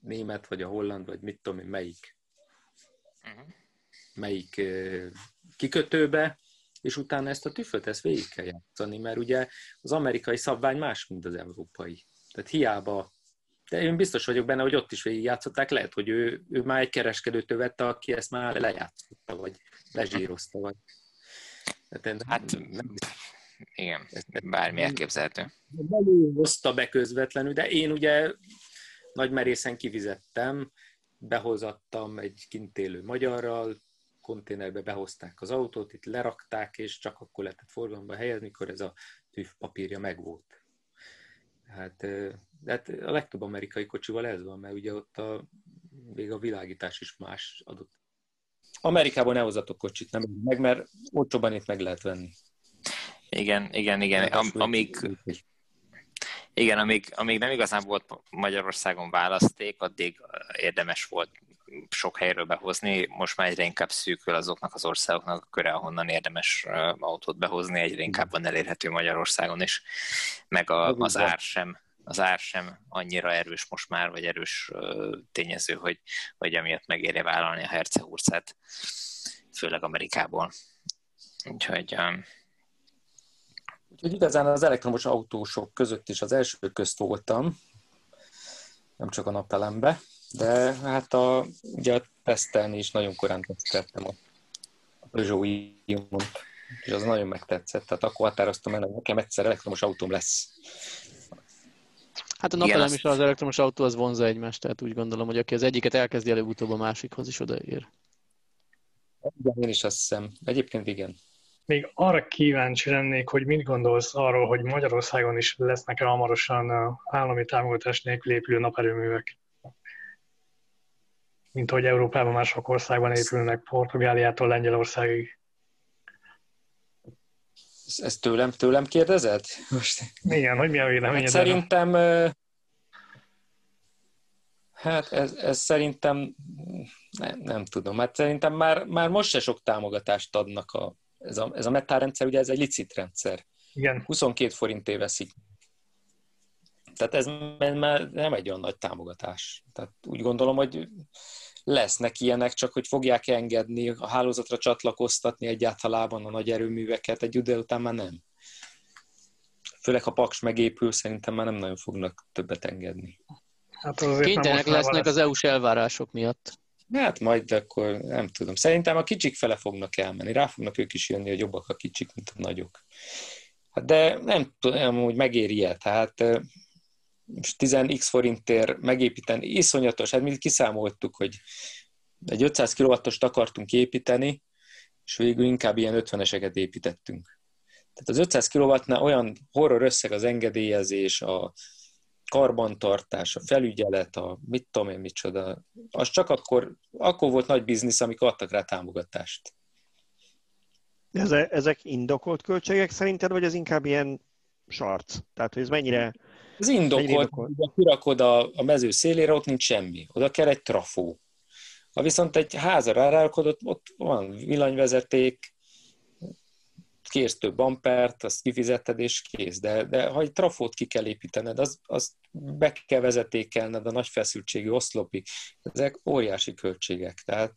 német, vagy a holland, vagy mit tudom én, melyik, uh-huh. melyik kikötőbe, és utána ezt a tüföt, ezt végig kell játszani, mert ugye az amerikai szabvány más, mint az európai. Tehát hiába, de én biztos vagyok benne, hogy ott is végigjátszották, lehet, hogy ő, ő már egy kereskedőtől vette, aki ezt már lejátszotta, vagy lezsírozta, vagy... Tehát hát nem, igen, bármi elképzelhető. hozta be közvetlenül, de én ugye nagy merészen kivizettem, behozattam egy kint élő magyarral, konténerbe behozták az autót, itt lerakták, és csak akkor lehetett forgalomba helyezni, mikor ez a tűvpapírja megvolt. Hát, hát a legtöbb amerikai kocsival ez van, mert ugye ott a, még a világítás is más adott. Amerikában ne hozatok kocsit, nem meg, mert olcsóban itt meg lehet venni. Igen, igen, igen. Am, amíg, igen, amíg, amíg nem igazán volt Magyarországon választék, addig érdemes volt sok helyről behozni. Most már egyre inkább szűkül azoknak az országoknak a köre, ahonnan érdemes autót behozni, egyre inkább van elérhető Magyarországon is, meg a, az ár sem az ár sem annyira erős most már, vagy erős tényező, hogy, hogy emiatt megérje vállalni a hercehurcát, főleg Amerikából. Úgyhogy Úgyhogy igazán az elektromos autósok között is az első közt voltam, nem csak a napelembe, de hát a, ugye a tesztelni is nagyon korán teszteltem a, a Peugeot Ion, és az nagyon megtetszett, tehát akkor határoztam el, hogy nekem egyszer elektromos autóm lesz. Hát a napelem Igen, is az elektromos autó az vonza egymást, tehát úgy gondolom, hogy aki az egyiket elkezdi előbb-utóbb a másikhoz is odaér. Igen, én is azt hiszem. Egyébként igen. Még arra kíváncsi lennék, hogy mit gondolsz arról, hogy Magyarországon is lesznek-e hamarosan állami támogatás nélkül épülő naperőművek? Mint hogy Európában már sok országban épülnek, Portugáliától Lengyelországig. Ezt tőlem, tőlem kérdezed? Most... Igen, hogy mi a véleményed? Hát szerintem Hát ez, ez szerintem nem, nem tudom, hát szerintem már, már most se sok támogatást adnak a ez a, ez a metálrendszer, ugye ez egy licit rendszer. Igen. 22 forinté veszik. Tehát ez már nem egy olyan nagy támogatás. Tehát úgy gondolom, hogy lesznek ilyenek, csak hogy fogják engedni a hálózatra csatlakoztatni egyáltalában a nagy erőműveket, egy idő után már nem. Főleg ha Paks megépül, szerintem már nem nagyon fognak többet engedni. Hát Kénytelenek lesznek az EU-s elvárások miatt. Hát majd akkor nem tudom. Szerintem a kicsik fele fognak elmenni. Rá fognak ők is jönni, hogy jobbak a kicsik, mint a nagyok. Hát de nem tudom, hogy megéri el. Tehát most 10x forintért megépíteni, iszonyatos, hát mi kiszámoltuk, hogy egy 500 kW-ost akartunk építeni, és végül inkább ilyen 50-eseket építettünk. Tehát az 500 kW-nál olyan horror összeg az engedélyezés, a karbantartás, a felügyelet, a mit tudom én micsoda, az csak akkor, akkor volt nagy biznisz, amikor adtak rá támogatást. Ezek indokolt költségek szerinted, vagy ez inkább ilyen sarc? Tehát, hogy ez mennyire... Ez indokolt, hogy kirakod a, a mező szélére, ott nincs semmi. Oda kell egy trafó. Ha viszont egy házra rárakod, ott, van villanyvezeték, kérsz több ampert, azt kifizetted, és kész. De, de ha egy trafót ki kell építened, az, az be kell vezetékelned a nagy feszültségű oszlopig. Ezek óriási költségek. Tehát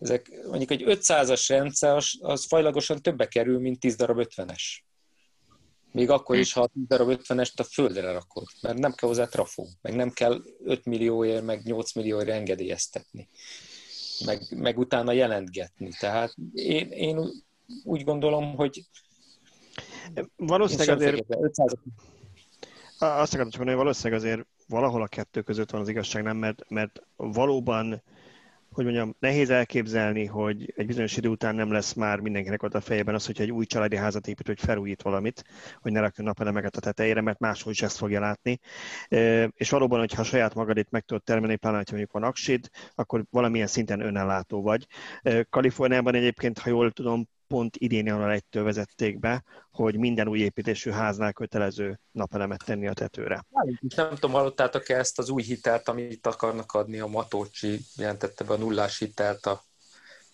ezek mondjuk egy 500-as rendszer, az, az fajlagosan többe kerül, mint 10 darab 50-es. Még akkor is, ha a 10 darab 50-est a földre rakod, mert nem kell hozzá trafó, meg nem kell 5 millióért, meg 8 millióért engedélyeztetni, meg, meg utána jelentgetni. Tehát én, én úgy gondolom, hogy valószínűleg azért... 500... Azt akartam csak mondani, hogy valószínűleg azért valahol a kettő között van az igazság, nem? Mert, mert valóban hogy mondjam, nehéz elképzelni, hogy egy bizonyos idő után nem lesz már mindenkinek ott a fejében az, hogyha egy új családi házat épít, hogy felújít valamit, hogy ne rakjon napelemeket a tetejére, mert máshol is ezt fogja látni. És valóban, hogyha saját magadét meg tudod termelni, pláne, ha mondjuk van aksid, akkor valamilyen szinten önellátó vagy. Kaliforniában egyébként, ha jól tudom, pont idén január 1 vezették be, hogy minden új építésű háznál kötelező napelemet tenni a tetőre. Nem tudom, hallottátok-e ezt az új hitelt, amit akarnak adni a Matócsi, jelentette be a nullás hitelt a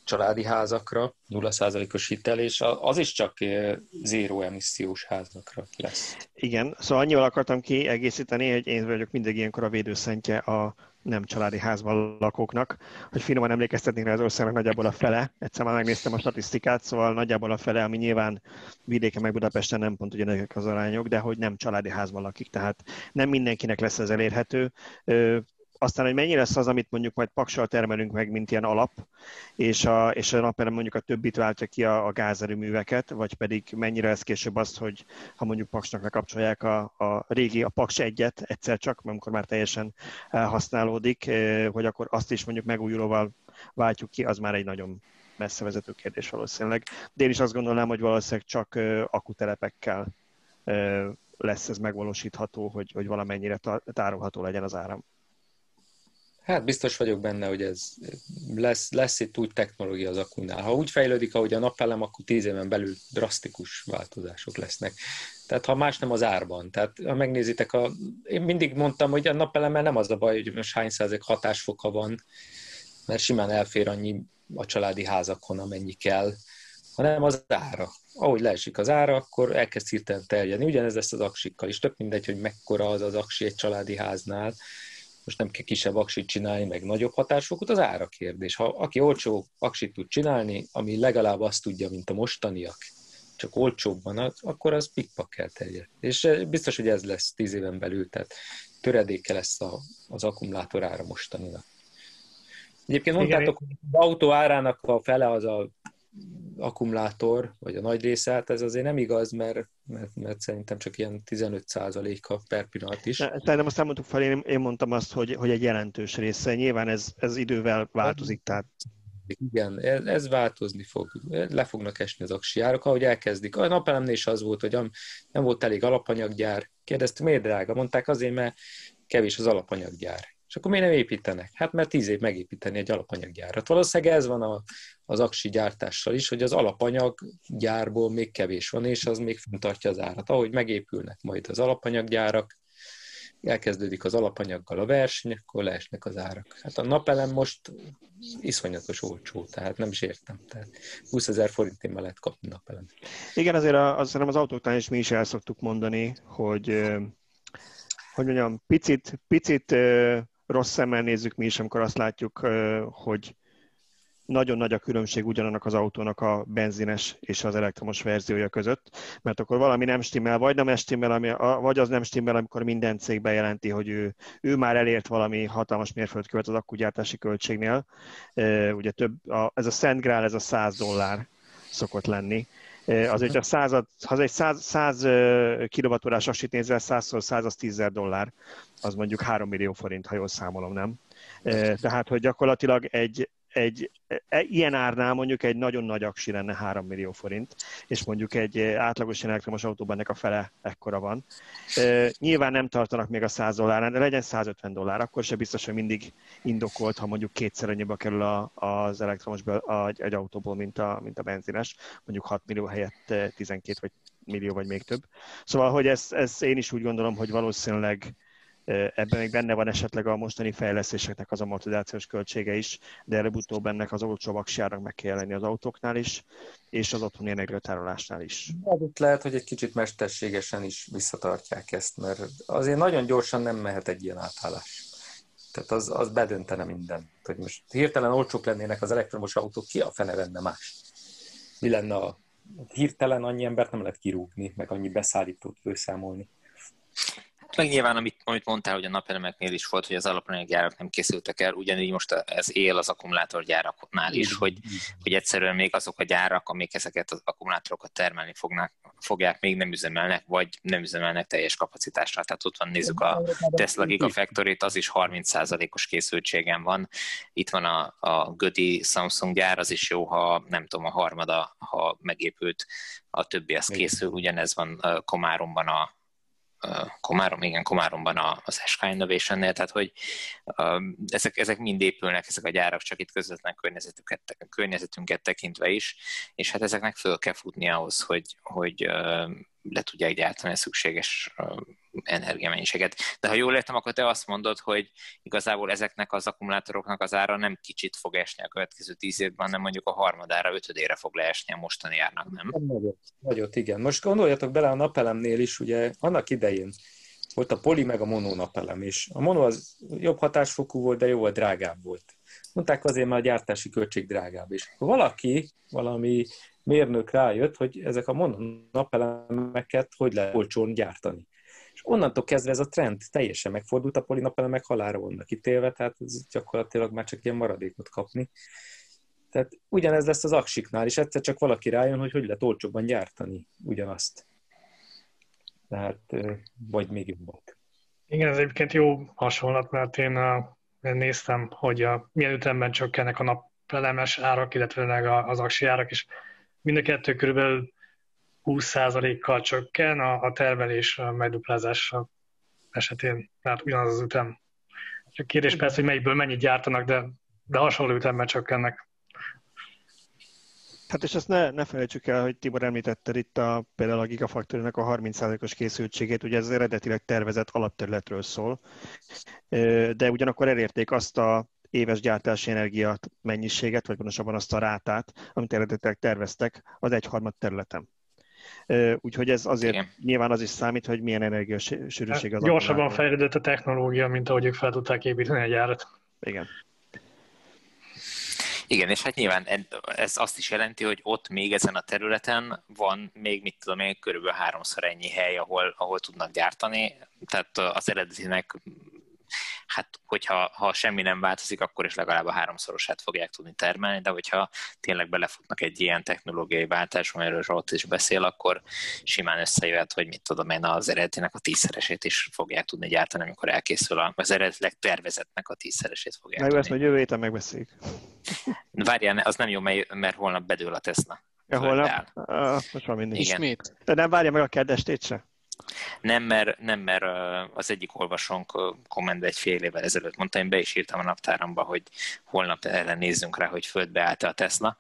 családi házakra, 0%-os hitel, és az is csak eh, zéró emissziós házakra lesz. Igen, szóval annyival akartam kiegészíteni, hogy én vagyok mindig ilyenkor a védőszentje a nem családi házban lakóknak, hogy finoman emlékeztetnék rá az országnak nagyjából a fele. Egyszer már megnéztem a statisztikát, szóval nagyjából a fele, ami nyilván vidéken meg Budapesten nem pont ugyanezek az arányok, de hogy nem családi házban lakik, tehát nem mindenkinek lesz ez elérhető. Aztán, hogy mennyi lesz az, amit mondjuk majd paksal termelünk meg, mint ilyen alap, és a, és a napelem mondjuk a többit váltja ki a, a gázerőműveket, vagy pedig mennyire lesz később az, hogy ha mondjuk paksnak lekapcsolják a, a régi, a paks egyet egyszer csak, amikor már teljesen használódik, hogy akkor azt is mondjuk megújulóval váltjuk ki, az már egy nagyon messze vezető kérdés valószínűleg. De én is azt gondolnám, hogy valószínűleg csak akutelepekkel lesz ez megvalósítható, hogy, hogy valamennyire tárolható legyen az áram. Hát biztos vagyok benne, hogy ez lesz, lesz itt új technológia az akunál. Ha úgy fejlődik, ahogy a napelem, akkor tíz éven belül drasztikus változások lesznek. Tehát ha más nem az árban. Tehát ha megnézitek, a, én mindig mondtam, hogy a napelemmel nem az a baj, hogy most hány százalék hatásfoka van, mert simán elfér annyi a családi házakon, amennyi kell, hanem az ára. Ahogy leesik az ára, akkor elkezd hirtelen terjedni. Ugyanez lesz az aksikkal is. Tök mindegy, hogy mekkora az az aksi egy családi háznál most nem kell kisebb aksit csinálni, meg nagyobb hatásfokot, az ára kérdés. Ha aki olcsó aksit tud csinálni, ami legalább azt tudja, mint a mostaniak, csak olcsóbban, akkor az pikpakkel terjed. És eh, biztos, hogy ez lesz tíz éven belül, tehát töredéke lesz a, az akkumulátor ára mostaninak. Egyébként mondtátok, hogy az autó árának a fele az a akkumulátor, vagy a nagy része, hát ez azért nem igaz, mert, mert, mert szerintem csak ilyen 15%-a per pillanat is. nem azt mondtuk fel, én, én mondtam azt, hogy, hogy egy jelentős része. Nyilván ez, ez idővel változik, tehát igen, ez, ez változni fog. Le fognak esni az aksi árak, ahogy elkezdik. A napelemnél is az volt, hogy nem volt elég alapanyaggyár. Kérdeztem, miért drága? Mondták azért, mert kevés az alapanyaggyár. És akkor miért nem építenek? Hát mert tíz év megépíteni egy alapanyaggyárat. Valószínűleg ez van a, az aksi gyártással is, hogy az alapanyaggyárból még kevés van, és az még fenntartja az árat. Ahogy megépülnek majd az alapanyaggyárak, elkezdődik az alapanyaggal a verseny, akkor leesnek az árak. Hát a napelem most iszonyatos olcsó, tehát nem is értem. Tehát 20 ezer forintért lehet kapni napelem. Igen, azért az, az autóknál is mi is el szoktuk mondani, hogy hogy mondjam, picit, picit rossz szemmel nézzük mi is, amikor azt látjuk, hogy nagyon nagy a különbség ugyanannak az autónak a benzines és az elektromos verziója között, mert akkor valami nem stimmel, vagy nem stimmel, ami, vagy az nem stimmel, amikor minden cég bejelenti, hogy ő, ő már elért valami hatalmas mérföldkövet az akkugyártási költségnél. Ugye több, a, ez a Szent Grál, ez a 100 dollár szokott lenni. Azért csak század, ha egy 100, 100 kilovatórás aksit nézve, 100 100 az 10 dollár, az mondjuk 3 millió forint, ha jól számolom, nem? Tehát, hogy gyakorlatilag egy, egy e, ilyen árnál mondjuk egy nagyon nagy aksi lenne 3 millió forint, és mondjuk egy átlagos elektromos autóban ennek a fele ekkora van. E, nyilván nem tartanak még a 100 dollárnál, de legyen 150 dollár, akkor se biztos, hogy mindig indokolt, ha mondjuk kétszer annyiba kerül a, az elektromos a, egy autóból, mint a, mint a benzines, mondjuk 6 millió helyett 12 vagy millió, vagy még több. Szóval, hogy ez, ez én is úgy gondolom, hogy valószínűleg Ebben még benne van esetleg a mostani fejlesztéseknek az amortizációs költsége is, de előbb-utóbb ennek az olcsó aksiának meg kell lenni az autóknál is, és az otthoni energiatárolásnál is. Az itt lehet, hogy egy kicsit mesterségesen is visszatartják ezt, mert azért nagyon gyorsan nem mehet egy ilyen átállás. Tehát az, az bedöntene minden. Hogy most hirtelen olcsók lennének az elektromos autók, ki a fene venne más? Mi lenne a hirtelen annyi embert nem lehet kirúgni, meg annyi beszállítót főszámolni. Meg nyilván, amit, amit mondtál, hogy a napelemeknél is volt, hogy az alapanyaggyárak nem készültek el, ugyanígy most ez él az akkumulátorgyáraknál is, hogy, hogy egyszerűen még azok a gyárak, amik ezeket az akkumulátorokat termelni fognak, fogják, még nem üzemelnek, vagy nem üzemelnek teljes kapacitással. Tehát ott van, nézzük a Tesla gigafactory az is 30%-os készültségen van. Itt van a, a Gödi Samsung gyár, az is jó, ha nem tudom, a harmada, ha megépült, a többi az készül, ugyanez van Komáromban a, Komárom, igen, Komáromban az SK Innovation-nél, tehát hogy ezek, ezek mind épülnek, ezek a gyárak, csak itt közvetlen környezetünket, környezetünket tekintve is, és hát ezeknek föl kell futni ahhoz, hogy, hogy le tudják gyártani a szükséges energiamennyiséget. De ha jól értem, akkor te azt mondod, hogy igazából ezeknek az akkumulátoroknak az ára nem kicsit fog esni a következő tíz évben, hanem mondjuk a harmadára, ötödére fog leesni a mostani árnak, nem? Nagyot, nagyot, igen. Most gondoljatok bele a napelemnél is, ugye annak idején volt a poli meg a mono napelem, és a mono az jobb hatásfokú volt, de jóval drágább volt. Mondták azért, mert a gyártási költség drágább is. Valaki, valami mérnök rájött, hogy ezek a mono napelemeket hogy lehet olcsón gyártani. És onnantól kezdve ez a trend teljesen megfordult, a polinapelemek halára vannak ítélve, tehát ez gyakorlatilag már csak ilyen maradékot kapni. Tehát ugyanez lesz az aksiknál, és egyszer csak valaki rájön, hogy hogy lehet olcsóbban gyártani ugyanazt. Tehát, vagy még jobbak. Igen, ez egyébként jó hasonlat, mert én, néztem, hogy a, milyen ütemben csökkennek a napelemes árak, illetve az aksi árak, és mind a kettő körülbelül 20%-kal csökken a, a termelés a megduplázása esetén, tehát ugyanaz az ütem. Csak kérdés persze, hogy melyikből mennyit gyártanak, de, de hasonló ütemben csökkennek. Hát és ezt ne, ne felejtsük el, hogy Tibor említette itt a, például a Gigafactory-nak a 30%-os készültségét, ugye ez eredetileg tervezett alapterületről szól, de ugyanakkor elérték azt a éves gyártási energia mennyiséget, vagy pontosabban azt a rátát, amit eredetileg terveztek az egyharmad területen. Úgyhogy ez azért Igen. nyilván az is számít, hogy milyen energiasűrűség az. Hát gyorsabban fejlődött a technológia, mint ahogy ők fel tudták építeni egy gyárat. Igen. Igen, és hát nyilván ez azt is jelenti, hogy ott még ezen a területen van még, mit tudom én, körülbelül háromszor ennyi hely, ahol, ahol tudnak gyártani, tehát az eredetinek hát hogyha ha semmi nem változik, akkor is legalább a háromszorosát fogják tudni termelni, de hogyha tényleg belefutnak egy ilyen technológiai váltásba, amiről ott is beszél, akkor simán összejöhet, hogy mit tudom én, az eredetinek a tízszeresét is fogják tudni gyártani, amikor elkészül az eredetileg tervezetnek a tízszeresét fogják Meg tudni. hogy jövő héten megbeszéljük. Várjál, az nem jó, mert holnap bedől a Tesla. Ja, holnap? Uh, most van mindig. Ismét. De nem várja meg a kedvestét se? Nem, mert, nem, mert az egyik olvasónk kommentbe egy fél évvel ezelőtt mondta, én be is írtam a naptáramba, hogy holnap ellen nézzünk rá, hogy földbe állt a Tesla,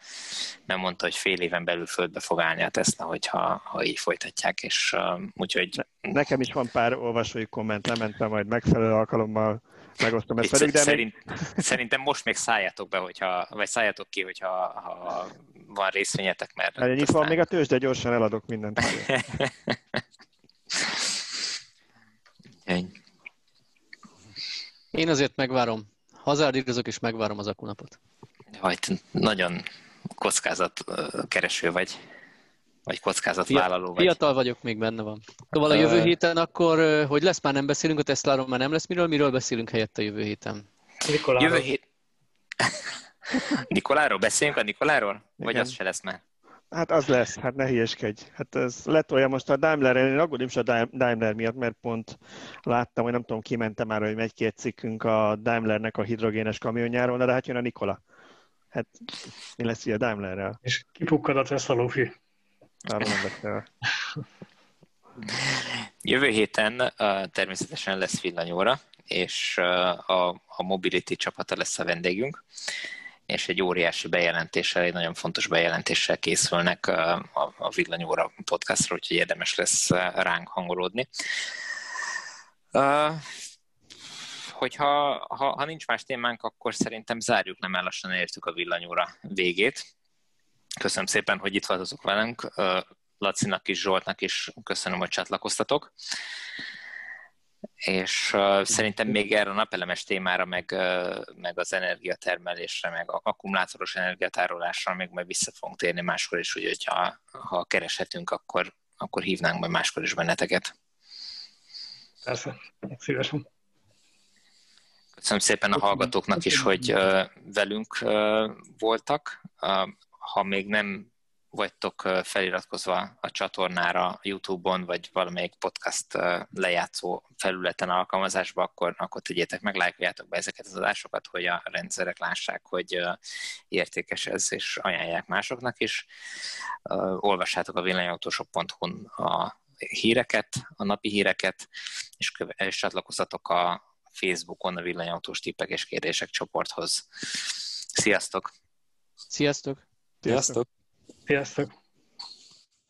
mert mondta, hogy fél éven belül földbe fog állni a Tesla, hogyha ha így folytatják, és úgyhogy... Nekem is van pár olvasói komment, lementem majd megfelelő alkalommal megosztom ezt velük, de szerint, még... Szerintem most még szálljátok be, hogyha, vagy szálljátok ki, hogyha ha van részvényetek, mert... Hát, aztán... van még a tőzs, de gyorsan eladok mindent. Én azért megvárom. Hazárdírozok és megvárom az akunapot. Vagy nagyon kockázat kereső vagy, vagy kockázatvállaló vagy. Fiatal vagyok, még benne van. Szóval a jövő héten akkor, hogy lesz, már nem beszélünk a Tesláról, már nem lesz miről, miről beszélünk helyett a jövő héten? Nikoláról. Jövő hét... Nikoláról? Beszéljünk a Nikoláról? Igen. Vagy az se lesz már? Hát az lesz, hát ne hülyeskedj. Hát ez letolja most a Daimler, én aggódim is a Daimler miatt, mert pont láttam, hogy nem tudom, kimentem már, hogy megy két cikkünk a Daimlernek a hidrogénes kamionjáról, de hát jön a Nikola. Hát mi lesz így a Daimlerrel? És kipukkad a Tesla Luffy. Arról nem beszél. Jövő héten uh, természetesen lesz villanyóra, és uh, a, a Mobility csapata lesz a vendégünk és egy óriási bejelentéssel, egy nagyon fontos bejelentéssel készülnek a, a Villanyóra podcastra, úgyhogy érdemes lesz ránk hangolódni. Uh, hogyha ha, ha nincs más témánk, akkor szerintem zárjuk, nem lassan értük a villanyóra végét. Köszönöm szépen, hogy itt voltatok velünk. Lacinak is, Zsoltnak is köszönöm, hogy csatlakoztatok és uh, szerintem még erre a napelemes témára, meg, uh, meg az energiatermelésre, meg a akkumulátoros energiatárolásra még majd vissza fogunk térni máskor is, úgyhogy ha, ha kereshetünk, akkor, akkor hívnánk majd máskor is benneteket. Persze, szívesen. Köszönöm szépen a hallgatóknak is, hogy velünk voltak. Ha még nem vagytok feliratkozva a csatornára YouTube-on, vagy valamelyik podcast lejátszó felületen alkalmazásba, akkor, akkor tegyétek meg, lájkoljátok be ezeket az adásokat, hogy a rendszerek lássák, hogy értékes ez, és ajánlják másoknak is. Olvassátok a villanyautósok.hu-n a híreket, a napi híreket, és, köve- és csatlakozzatok a Facebookon a villanyautós tippek és kérdések csoporthoz. Sziasztok! Sziasztok! Sziasztok! Sziasztok!